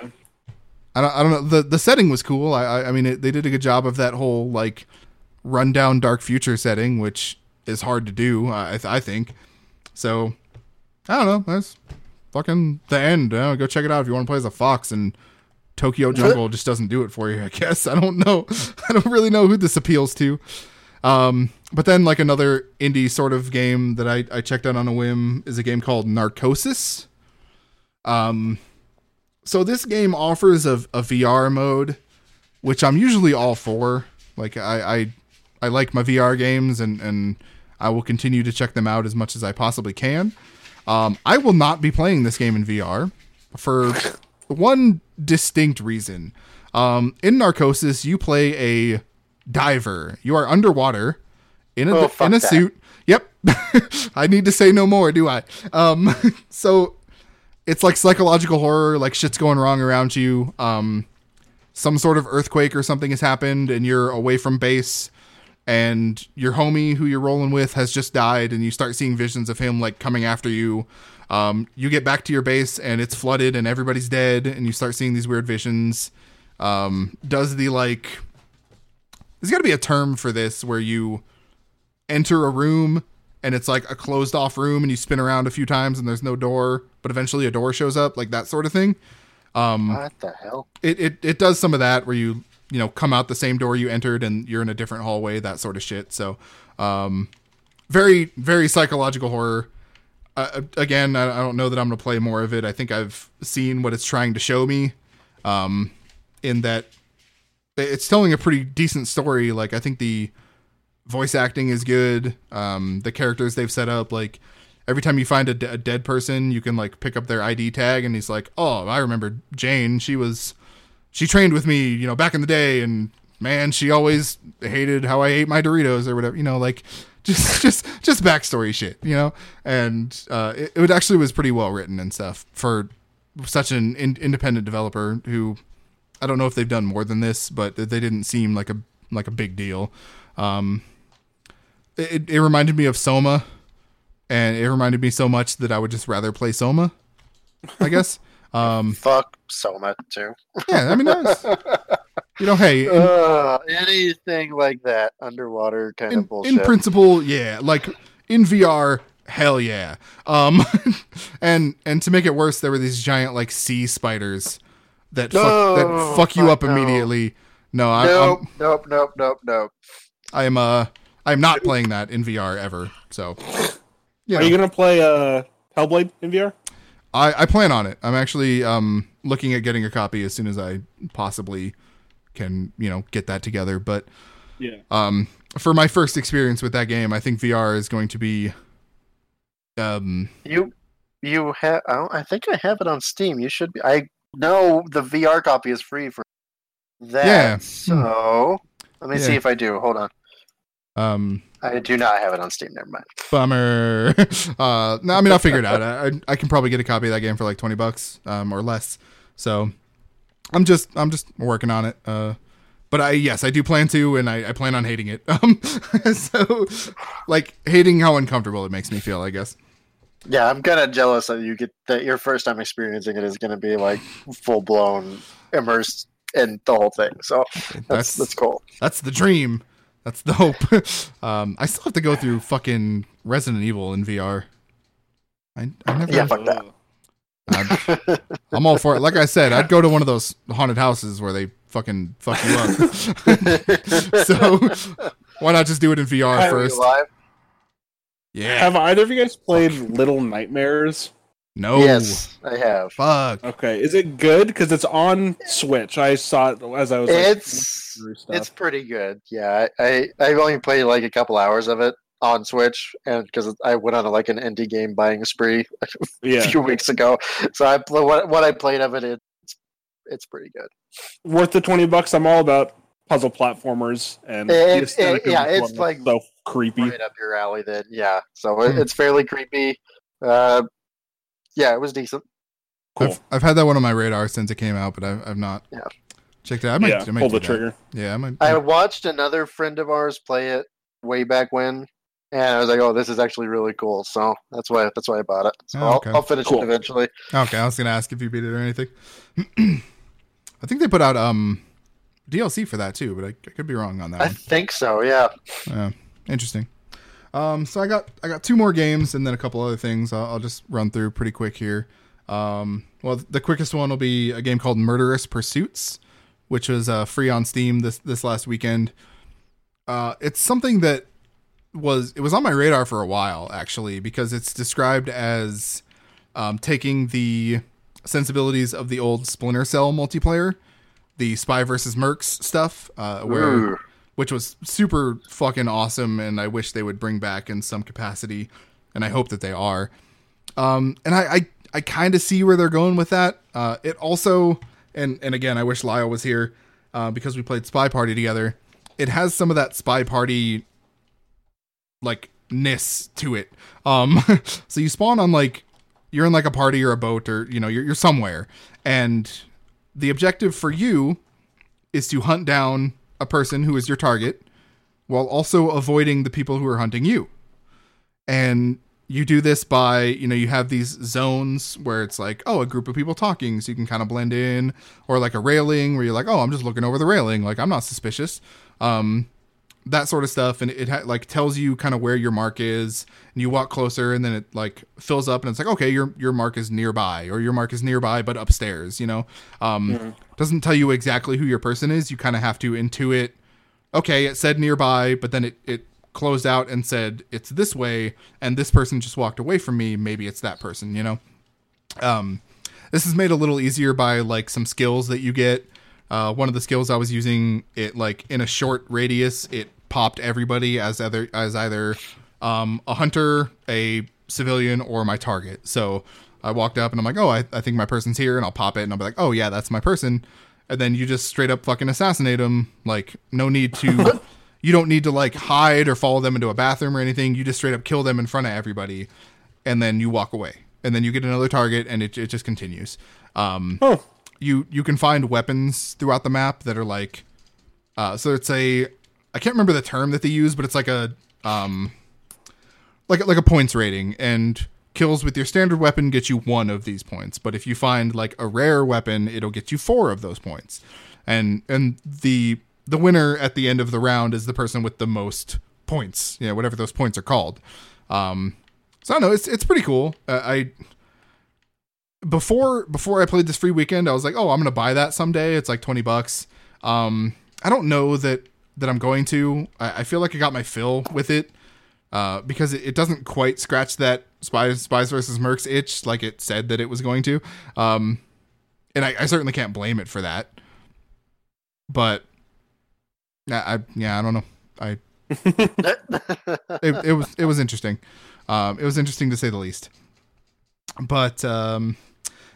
I don't, I don't know. The the setting was cool. I I, I mean, it, they did a good job of that whole like rundown dark future setting, which is hard to do. I I think. So I don't know. That's fucking the end. Uh, go check it out if you want to play as a fox. And Tokyo Jungle just doesn't do it for you. I guess I don't know. I don't really know who this appeals to. Um, but then like another indie sort of game that I I checked out on a whim is a game called Narcosis. Um so this game offers a, a VR mode, which I'm usually all for. Like I, I I like my VR games and and I will continue to check them out as much as I possibly can. Um, I will not be playing this game in VR for one distinct reason. Um, in Narcosis, you play a diver. You are underwater in a Oh, in a that. suit. Yep. I need to say no more, do I? Um, so it's like psychological horror, like shit's going wrong around you. Um, some sort of earthquake or something has happened, and you're away from base, and your homie who you're rolling with has just died, and you start seeing visions of him like coming after you. Um, you get back to your base, and it's flooded, and everybody's dead, and you start seeing these weird visions. Um, does the like? There's got to be a term for this where you enter a room and it's like a closed off room and you spin around a few times and there's no door but eventually a door shows up like that sort of thing. Um What the hell? it, it it does some of that where you you know come out the same door you entered and you're in a different hallway that sort of shit. So um very very psychological horror. Uh, again I, I don't know that i'm gonna play more of it. I think i've seen what it's trying to show me um in that it's telling a pretty decent story. Like i think the voice acting is good. Um the characters they've set up like every time you find a, dead person you can like pick up their id tag and he's like oh i remember jane. She was she trained with me you know back in the day and man she always hated how i ate my doritos or whatever you know like just just just backstory shit you know? And uh it, it actually was pretty well written and stuff for such an in- independent developer who I don't know if they've done more than this, but they didn't seem like a like a big deal. Um, it, it reminded me of Soma, and it reminded me so much that I would just rather play Soma. I guess. Um, Fuck Soma too. yeah, I mean, was, you know, hey, in, Uh, anything like that underwater kind in, of bullshit. in principle, yeah, like in VR, hell yeah. Um, and and to make it worse, there were these giant like sea spiders that fuck, that fuck you fuck up no. immediately. No, I, nope, I'm, nope, nope, nope, nope. I am uh, I am not playing that in VR ever. So, yeah, Are you gonna play uh, Hellblade in VR? I, I plan on it. I'm actually um looking at getting a copy as soon as I possibly can, you know, get that together. But Yeah. um for my first experience with that game, I think VR is going to be um You, you have. I, I think I have it on Steam. You should be. I know the VR copy is free for that. Yeah. So let me see if I do. Hold on. Um I do not have it on Steam. Never mind. bummer. uh no, I mean I'll figure it out. I, I can probably get a copy of that game for like 20 bucks um or less. So I'm just I'm just working on it. Uh but I yes, I do plan to and I, I plan on hating it. Um so like hating how uncomfortable it makes me feel, I guess. Yeah, I'm kind of jealous that you get that your first time experiencing it is going to be like full blown immersed in the whole thing. So that's That's that's, cool. That's the dream. That's the hope. um, I still have to go through fucking Resident Evil in VR. I, I never. Yeah, fuck that. I'm, I'm all for it. Like I said, I'd go to one of those haunted houses where they fucking fuck you up. so why not just do it in VR Are first? live? Yeah. Have either of you guys played Little Nightmares? No. Yes, I have. Fuck. Okay, is it good? Because it's on Switch. I saw it as I was. Like, It's stuff. it's pretty good. Yeah, I, I I've only played like a couple hours of it on Switch, and because I went on like an indie game buying spree a yeah. few weeks ago, so I pl- what what I played of it, it's it's pretty good. worth the twenty bucks. I'm all about puzzle platformers and It- the it- aesthetic yeah, it's like- is so creepy. Right up your alley, then. Yeah, so it, Hmm. it's fairly creepy. Uh, yeah, it was decent. Cool. I've, I've had that one on my radar since it came out, but I've, I've not Yeah. checked it out. I might, yeah, I might pull do the that. trigger. Yeah, I might. I watched another friend of ours play it way back when, and I was like, "Oh, this is actually really cool." So that's why that's why I bought it. So Oh, I'll, okay. I'll finish Cool. it eventually. Okay, I was gonna ask if you beat it or anything. I think they put out um DLC for that too, but I, I could be wrong on that I one. think so. Yeah. Yeah, interesting. Um, so I got I got two more games and then a couple other things. I'll, I'll just run through pretty quick here. Um, well, the quickest one will be a game called Murderous Pursuits, which was uh, free on Steam this this last weekend. Uh, it's something that was it was on my radar for a while actually because it's described as um, taking the sensibilities of the old Splinter Cell multiplayer, the Spy versus Mercs stuff, uh, where Ooh. Which was super fucking awesome and I wish they would bring back in some capacity and I hope that they are. Um and I I, I kind of see where they're going with that. Uh it also and and again I wish Lyle was here uh because we played Spy Party together. It has some of that Spy Party like ness to it. Um so you spawn on like you're in like a party or a boat or you know you're you're somewhere and the objective for you is to hunt down a person who is your target while also avoiding the people who are hunting you. And you do this by, you know, you have these zones where it's like, oh, a group of people talking, so you can kind of blend in, or like a railing where you're like, oh, I'm just looking over the railing, like I'm not suspicious. Um, that sort of stuff, and it ha- like tells you kind of where your mark is, and you walk closer, and then it like fills up, and it's like, okay, your your mark is nearby, or your mark is nearby but upstairs, you know. Um, doesn't tell you exactly who your person is. You kind of have to intuit. Okay, it said nearby, but then it it closed out and said it's this way, and this person just walked away from me. Maybe it's that person, you know. Um, this is made a little easier by like some skills that you get. Uh, one of the skills I was using, it like in a short radius, it popped everybody as either as either um, a hunter, a civilian, or my target. So I walked up and I'm like, oh, I, I think my person's here, and I'll pop it, and I'll be like, oh yeah, that's my person. And then you just straight up fucking assassinate them. Like no need to, you don't need to like hide or follow them into a bathroom or anything. You just straight up kill them in front of everybody, and then you walk away. And then you get another target, and it, it just continues. Um, Oh, you you can find weapons throughout the map that are like uh so it's a I can't remember the term that they use but it's like a um like like a points rating and kills with your standard weapon get you one of these points but if you find like a rare weapon it'll get you four of those points and and the the winner at the end of the round is the person with the most points. You know, whatever those points are called. Um, so I don't know. It's it's pretty cool. Uh, I before before I played this free weekend, I was like, oh, I'm gonna buy that someday. It's like twenty bucks. Um, I don't know that that I'm going to. I, I feel like I got my fill with it uh, because it, it doesn't quite scratch that spies spies versus mercs itch like it said that it was going to. Um, and I, I certainly can't blame it for that. But I, I yeah, I don't know. I it, it was it was interesting. Um, it was interesting to say the least. But um,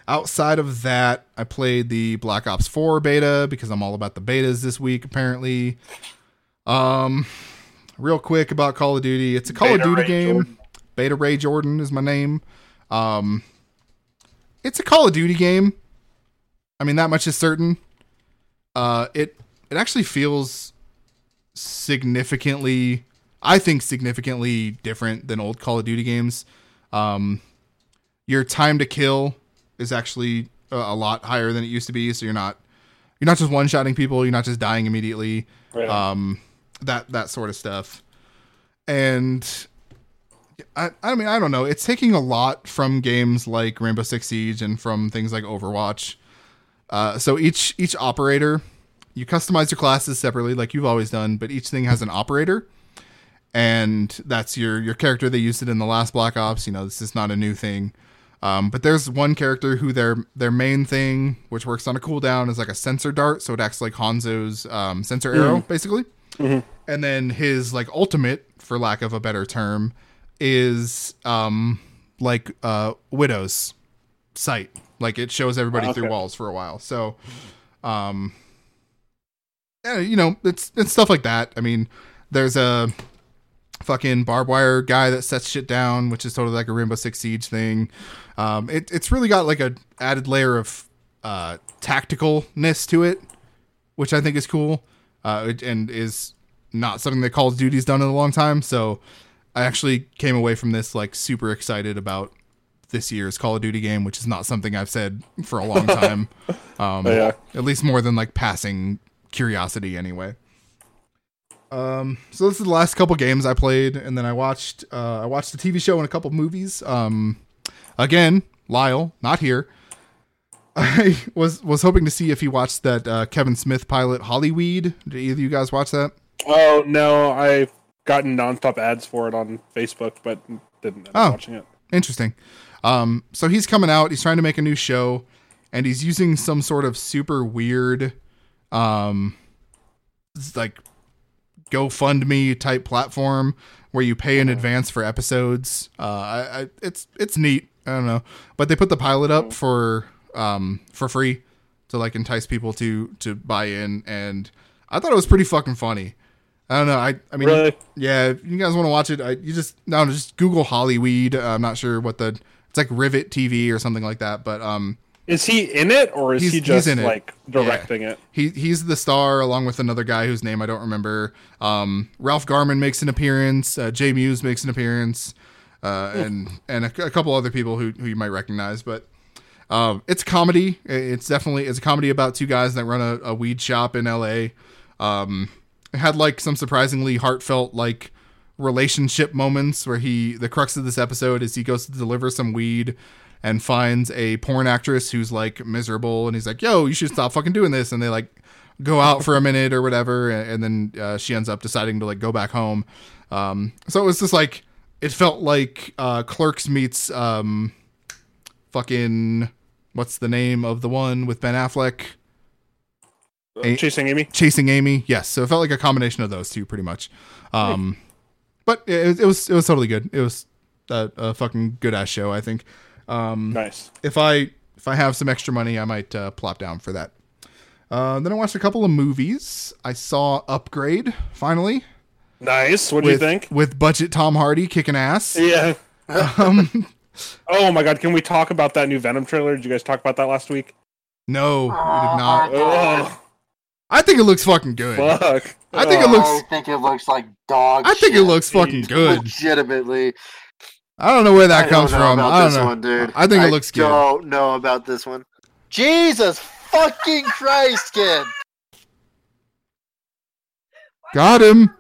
outside of that, I played the Black Ops 4 beta because I'm all about the betas this week, apparently. Um, real quick about Call of Duty. It's a Call Beta of Duty Ray game. Jordan. Beta Ray Jordan is my name. Um, it's a Call of Duty game. I mean, that much is certain. Uh, it it actually feels significantly, I think, significantly different than old Call of Duty games. Um, your time to kill is actually a, a lot higher than it used to be. So you're not you're not just one shotting people. You're not just dying immediately. Right. um that that sort of stuff. And I, I mean i don't know. It's taking a lot from games like rainbow six siege and from things like overwatch. Uh, so each each operator you customize your classes separately like you've always done but each thing has an operator. And that's your your character they used it in the last black ops. You know this is not a new thing um, but there's one character who their their main thing, which works on a cooldown, is like a sensor dart, so it acts like Hanzo's um, sensor arrow, basically. And then his like ultimate, for lack of a better term, is um, like uh, Widow's sight. Like it shows everybody through Okay. walls for a while. So, um, yeah, you know, it's it's stuff like that. I mean, there's a fucking barbed wire guy that sets shit down, which is totally like a Rainbow Six Siege thing. Um, it, it's really got like a added layer of uh, tacticalness to it, which I think is cool, uh, and is not something that Call of Duty's done in a long time. So I actually came away from this like super excited about this year's Call of Duty game, which is not something I've said for a long time. Um, Oh, yeah. At least more than like passing curiosity, anyway. Um, so this is the last couple games I played, and then I watched uh, I watched a TV show and a couple movies. Um, again, Lyle, not here. I was was hoping to see if he watched that uh, Kevin Smith pilot Hollyweed. Did either of you guys watch that? Oh no, I've gotten nonstop ads for it on Facebook, but didn't end Oh. watching it. Interesting. Um, so he's coming out. He's trying to make a new show, and he's using some sort of super weird, um, like GoFundMe type platform where you pay in advance for episodes. Uh, I, I, it's it's neat. I don't know, but they put the pilot up for um for free to like entice people to to buy in, and I thought it was pretty fucking funny. I don't know. I I mean, Really? yeah, if you guys want to watch it, I, you just no, just Google Hollyweed. Uh, I'm not sure what the it's like Rivet TV or something like that, but um, Is he in it or is He's- he just like directing it? he he's the star along with another guy whose name I don't remember. Um, Ralph Garman makes an appearance. Uh, Jay Mewes makes an appearance, uh, and and a, a couple other people who who you might recognize. But um, it's comedy. It's definitely it's a comedy about two guys that run a, a weed shop in L.A. Um, it had like some surprisingly heartfelt like relationship moments where he the crux of this episode is he goes to deliver some weed and finds a porn actress who's like miserable and he's like yo you should stop fucking doing this and they like go out for a minute or whatever and, and then uh, she ends up deciding to like go back home um so it was just like it felt like uh clerks meets um fucking what's the name of the one with ben affleck A- Chasing Amy? Chasing Amy. Yes, so it felt like a combination of those two, pretty much. Um, but it, it was it was totally good. It was a, a fucking good ass show. I think. Um, Nice. if I if I have some extra money, I might uh, plop down for that. Uh, then I watched a couple of movies. I saw Upgrade finally Nice. What do you think? with budget Tom Hardy kicking ass. Yeah. Um, Oh my god, can we talk about that new Venom trailer? Did you guys talk about that last week? no, we did not. Oh, I think it looks fucking good. fuck. I think it looks- I think it looks like dog. I think it shit. looks fucking good. Legitimately, I don't know where that I comes don't know from. About I don't this know. one, dude. I think it looks good. Don't know about this one. Jesus fucking Christ, kid! Got him.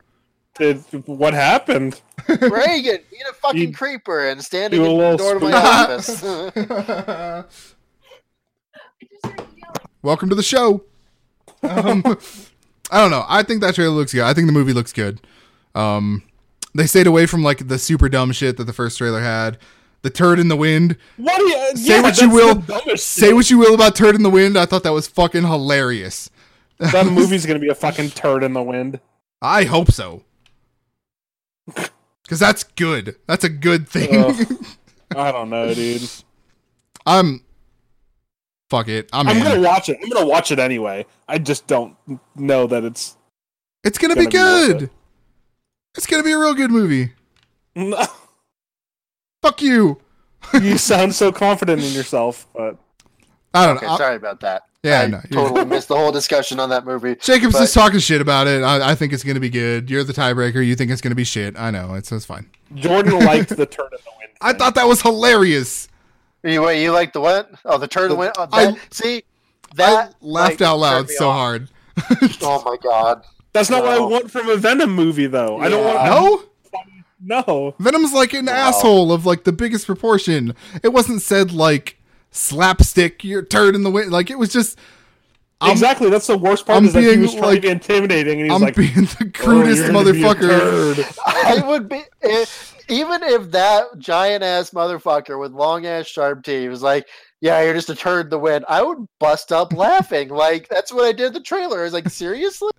Did, what happened? Reagan, being a fucking You- creeper and standing in the little door to my office. Welcome to the show. Um, I don't know. I think that trailer looks good. I think the movie looks good. Um, they stayed away from like the super dumb shit that the first trailer had. The turd in the wind. What do you Say yeah, what you will. Say what you will about turd in the wind. I thought that was fucking hilarious. that movie's gonna be a fucking turd in the wind. I hope so. Cause that's good. That's a good thing. Ugh. I don't know, dude. I'm. Fuck it. I'm, I'm in. gonna watch it. I'm gonna watch it anyway. I just don't know that it's. It's gonna, gonna be be good. it. It's gonna be a real good movie. No. Fuck you. you sound so confident in yourself, but I don't okay, know. I- sorry about that. Yeah, I no, totally missed the whole discussion on that movie. Jacob's But- just talking shit about it. I, I think it's gonna be good. You're the tiebreaker. You think it's gonna be shit. I know. It's, it's fine. Jordan liked the turn of the wind. I thing. thought that was hilarious. You wait, you like the what? Oh, the turtle went. Oh, I- see, that I laughed like, out loud so off. hard. Oh my god! That's not what I want from a Venom movie, though. I don't want. no, No. Venom's like an Wow. asshole of like the biggest proportion. It wasn't said like slapstick. You're turd in the wind. Like it was just. I'm, exactly. That's the worst part. I'm is that he being, was trying like- to be intimidating, and he's I'm like, being the "Oh, crudest you're gonna be a motherfucker. I would be if, even if that giant ass motherfucker with long ass sharp teeth was like, "Yeah, you're just a turd in the wind." I would bust up laughing. Like that's what I did in the trailer. I was like, "Seriously,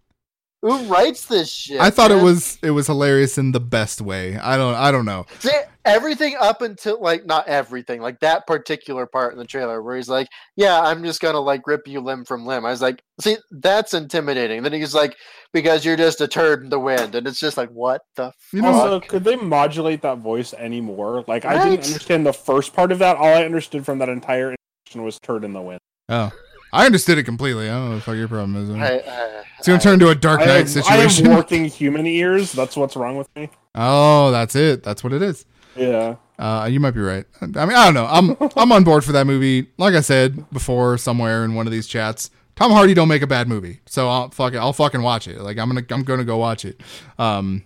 who writes this shit?" I thought it was it was hilarious in the best way. I don't I don't know. See, everything up until like not everything, like that particular part in the trailer where he's like, "Yeah, I'm just gonna like rip you limb from limb." I was like, "See, that's intimidating." Then he's like, "Because you're just a turd in the wind," and it's just like, "What the You know- Also, could they modulate that voice anymore? Like, I didn't understand the first part of that. All I understood from that entire introduction was "turd in the wind." Oh, I understood it completely. I don't know what the fuck your problem is. I, I, it's gonna turn into a Dark I Knight have, I situation. have working human ears. That's what's wrong with me. oh, that's it. That's what it is. Yeah. Uh, you might be right. I mean, I don't know. I'm I'm on board for that movie. Like I said before, somewhere in one of these chats, Tom Hardy don't make a bad movie, so I'll fuck it. I'll fucking watch it. Like I'm gonna I'm gonna go watch it. Um,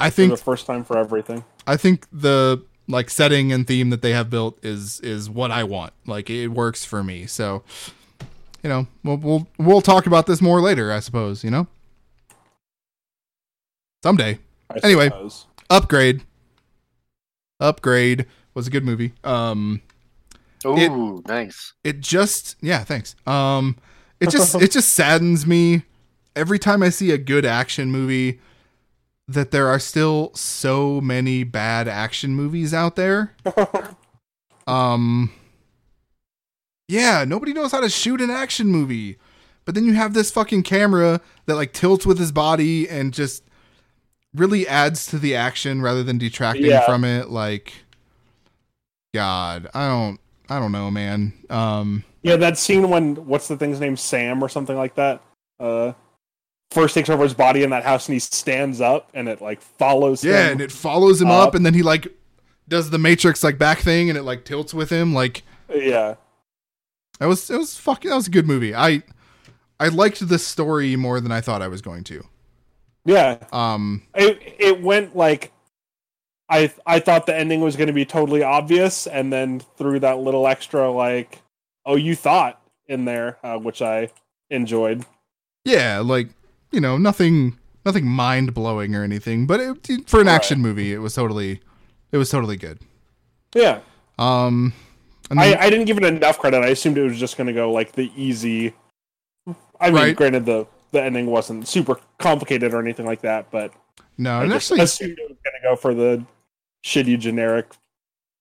I For think the first time for everything. I think the like setting and theme that they have built is is what I want. Like it works for me. So, you know, we'll we'll we'll talk about this more later, I suppose. You know, someday. I Anyway. suppose. Upgrade. Upgrade was a good movie. Um, ooh, nice. it just yeah, thanks. Um, it just it just saddens me every time I see a good action movie that there are still so many bad action movies out there. Um Yeah, nobody knows how to shoot an action movie. But then you have this fucking camera that like tilts with his body and just really adds to the action rather than detracting Yeah. from it like god, I don't I don't know, man. Um Yeah, that scene when what's the thing's name, Sam or something like that. Uh, first takes over his body in that house and he stands up and it like follows yeah, him. and it follows him up. up and then he like does the matrix like back thing and it like tilts with him like yeah, That was it was fucking that was a good movie. I I liked the story more than I thought I was going to. yeah. Um It it went like I I thought the ending was going to be totally obvious, and then threw that little extra like, oh, you thought in there, uh, which I enjoyed. yeah, like you know, nothing nothing mind blowing or anything, but it, for an Right. action movie, it was totally it was totally good. Yeah, Um and I, then- I didn't give it enough credit. I assumed it was just going to go like the easy. I mean, Right. granted the the ending wasn't super complicated or anything like that, but no, I and actually assumed it was going to go for the shitty generic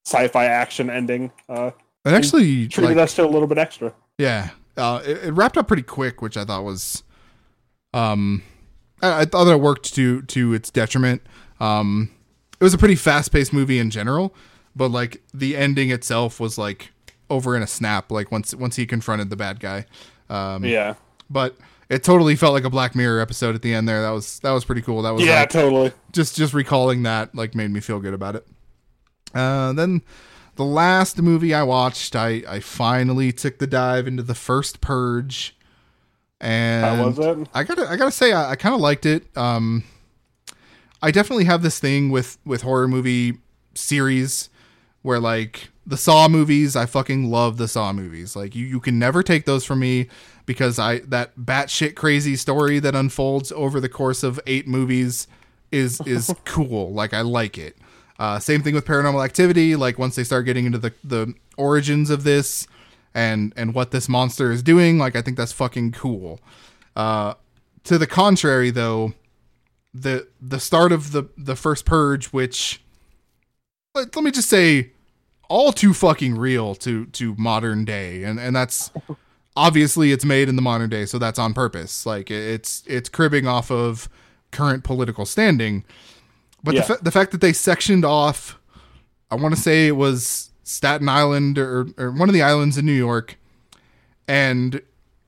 sci-fi action ending. Uh, and actually treated like, us to a little bit extra. Yeah, uh, it, it wrapped up pretty quick, which I thought was, um, I, I thought that it worked to to its detriment. Um, it was a pretty fast paced movie in general, but like the ending itself was like over in a snap. Like once once he confronted the bad guy, um, Yeah, but it totally felt like a Black Mirror episode at the end there. That was that was pretty cool. That was yeah, like, totally. just just recalling that like made me feel good about it. Uh, then the last movie I watched, I I finally took the dive into the first Purge. And How was it? I gotta I gotta say I, I kind of liked it. Um, I definitely have this thing with with horror movie series where like the Saw movies, I fucking love the Saw movies. Like you you can never take those from me because I that batshit crazy story that unfolds over the course of eight movies is is cool. Like I like it. Uh, same thing with Paranormal Activity. Like once they start getting into the the origins of this and and what this monster is doing, like I think that's fucking cool. Uh, to the contrary, though, the the start of the the first purge, which let, let me just say, all too fucking real to to modern day, and and that's obviously it's made in the modern day, so that's on purpose. Like it's it's cribbing off of current political standing, but Yeah. the fa- the fact that they sectioned off, I want to say it was Staten Island or or one of the islands in New York, and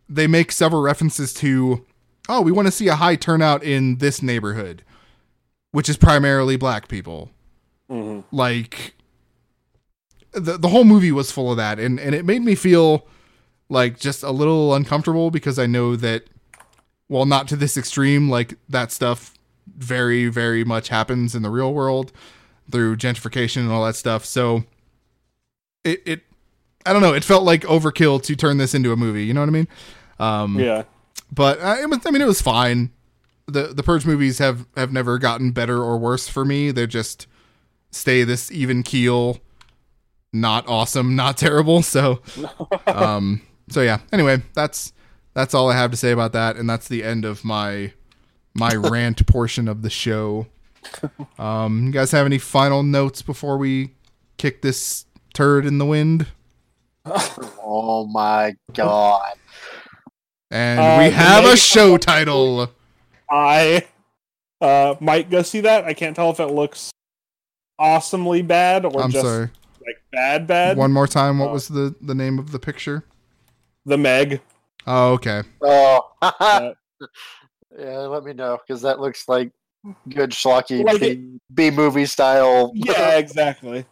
they make several references to, oh, we want to see a high turnout in this neighborhood, which is primarily black people. Mhm. Like the the whole movie was full of that, and and it made me feel like just a little uncomfortable because I know that, well, not to this extreme, like that stuff very very much happens in the real world through gentrification and all that stuff. So it it I don't know. It felt like overkill to turn this into a movie. You know what I mean? Um, Yeah. but uh, it was, I mean, it was fine. the The Purge movies have have never gotten better or worse for me. They're just stay this even keel, not awesome, not terrible. So, um, so yeah. Anyway, that's that's all I have to say about that, and that's the end of my my rant portion of the show. Um, you guys have any final notes before we kick this turd in the wind? Oh my god. And Uh, we have a show title. I uh, might go see that. I can't tell if it looks awesomely bad or I'm just sorry. like bad bad. One more time. What Uh, was the the name of the picture? The Meg. Oh, okay. Oh. Yeah, let me know because that looks like good schlocky Like B, B movie style. yeah, exactly.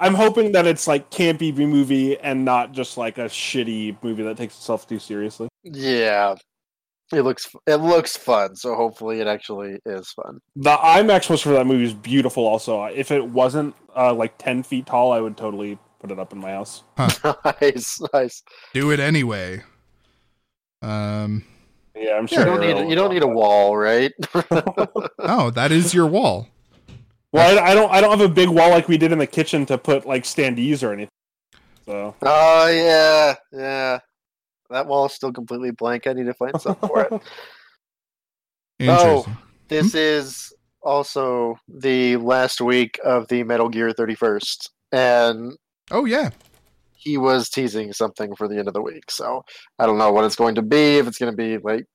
I'm hoping that it's like campy B movie and not just like a shitty movie that takes itself too seriously. yeah. It looks it looks fun, so hopefully it actually is fun. The IMAX poster for that movie is beautiful. Also, if it wasn't uh, like ten feet tall, I would totally put it up in my house. nice, nice. Do it anyway. Um. Yeah, I'm You sure. don't need you don't need a wall, right? Oh, that is your wall. Well, I, I don't. I don't have a big wall like we did in the kitchen to put like standees or anything. So oh yeah, yeah. That wall is still completely blank. I need to find something for it. Oh, This is also the last week of the Metal Gear 31st, and Oh yeah. he was teasing something for the end of the week. So I don't know what it's going to be. If it's going to be like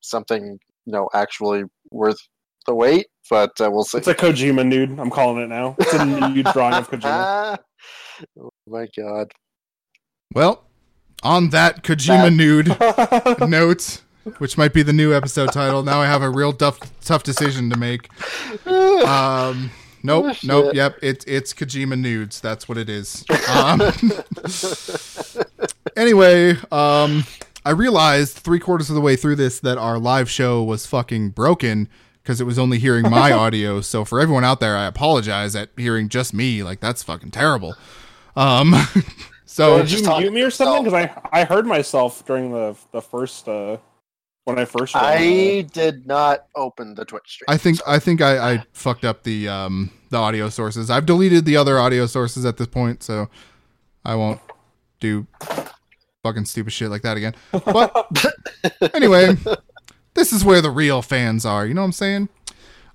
something, you know, actually worth the wait, but uh, we'll see. it's a Kojima nude. I'm calling it now. It's a nude drawing of Kojima. oh my god! Well, on that Kojima nude note, which might be the new episode title. Now I have a real tough tough decision to make. Um. Nope. Oh, nope. Yep. It's it's Kojima nudes. That's what it is. Um, anyway, um, I realized three quarters of the way through this that our live show was fucking broken because it was only hearing my audio. So for everyone out there, I apologize at hearing just me. Like that's fucking terrible. Um, so Did just you talk mute me or something? yourself. Because I I heard myself during the the first uh when I first. joined. I did not open the Twitch stream. I think I think I, I fucked up the um the audio sources. I've deleted the other audio sources at this point, so I won't do fucking stupid shit like that again. But anyway, this is where the real fans are. You know what I'm saying?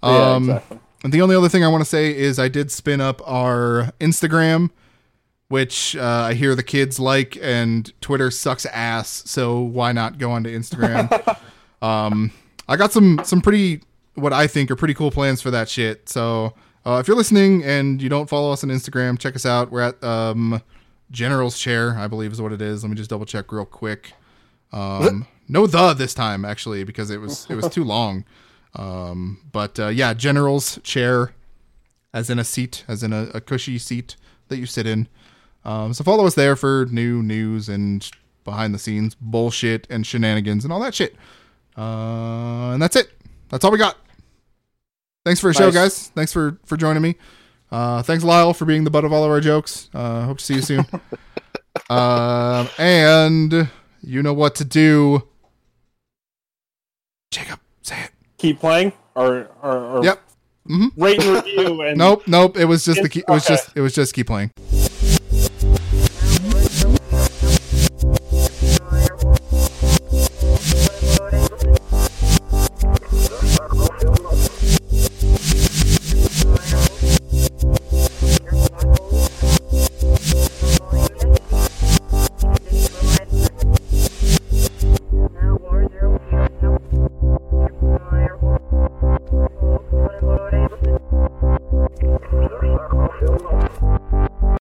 yeah, Um, exactly. and the only other thing I want to say is I did spin up our Instagram, which uh, I hear the kids like, and Twitter sucks ass. So why not go onto Instagram? um, I got some some pretty what I think are pretty cool plans for that shit. So uh, if you're listening and you don't follow us on Instagram, check us out. We're at um, General's Chair, I believe is what it is. Let me just double check real quick. Um, no the this time actually because it was it was too long. Um, but uh, yeah, General's Chair, as in a seat, as in a, a cushy seat that you sit in. Um, so follow us there for new news and behind the scenes bullshit and shenanigans and all that shit. Uh, and that's it. That's all we got. Thanks for the show, guys. Thanks for for joining me. Uh, thanks, Lyle, for being the butt of all of our jokes. Uh, hope to see you soon. um, and you know what to do. Jacob, say it. Keep playing or or, or Yep. rate and review and Nope, nope. It was just the key. It was Okay. just it was just keep playing.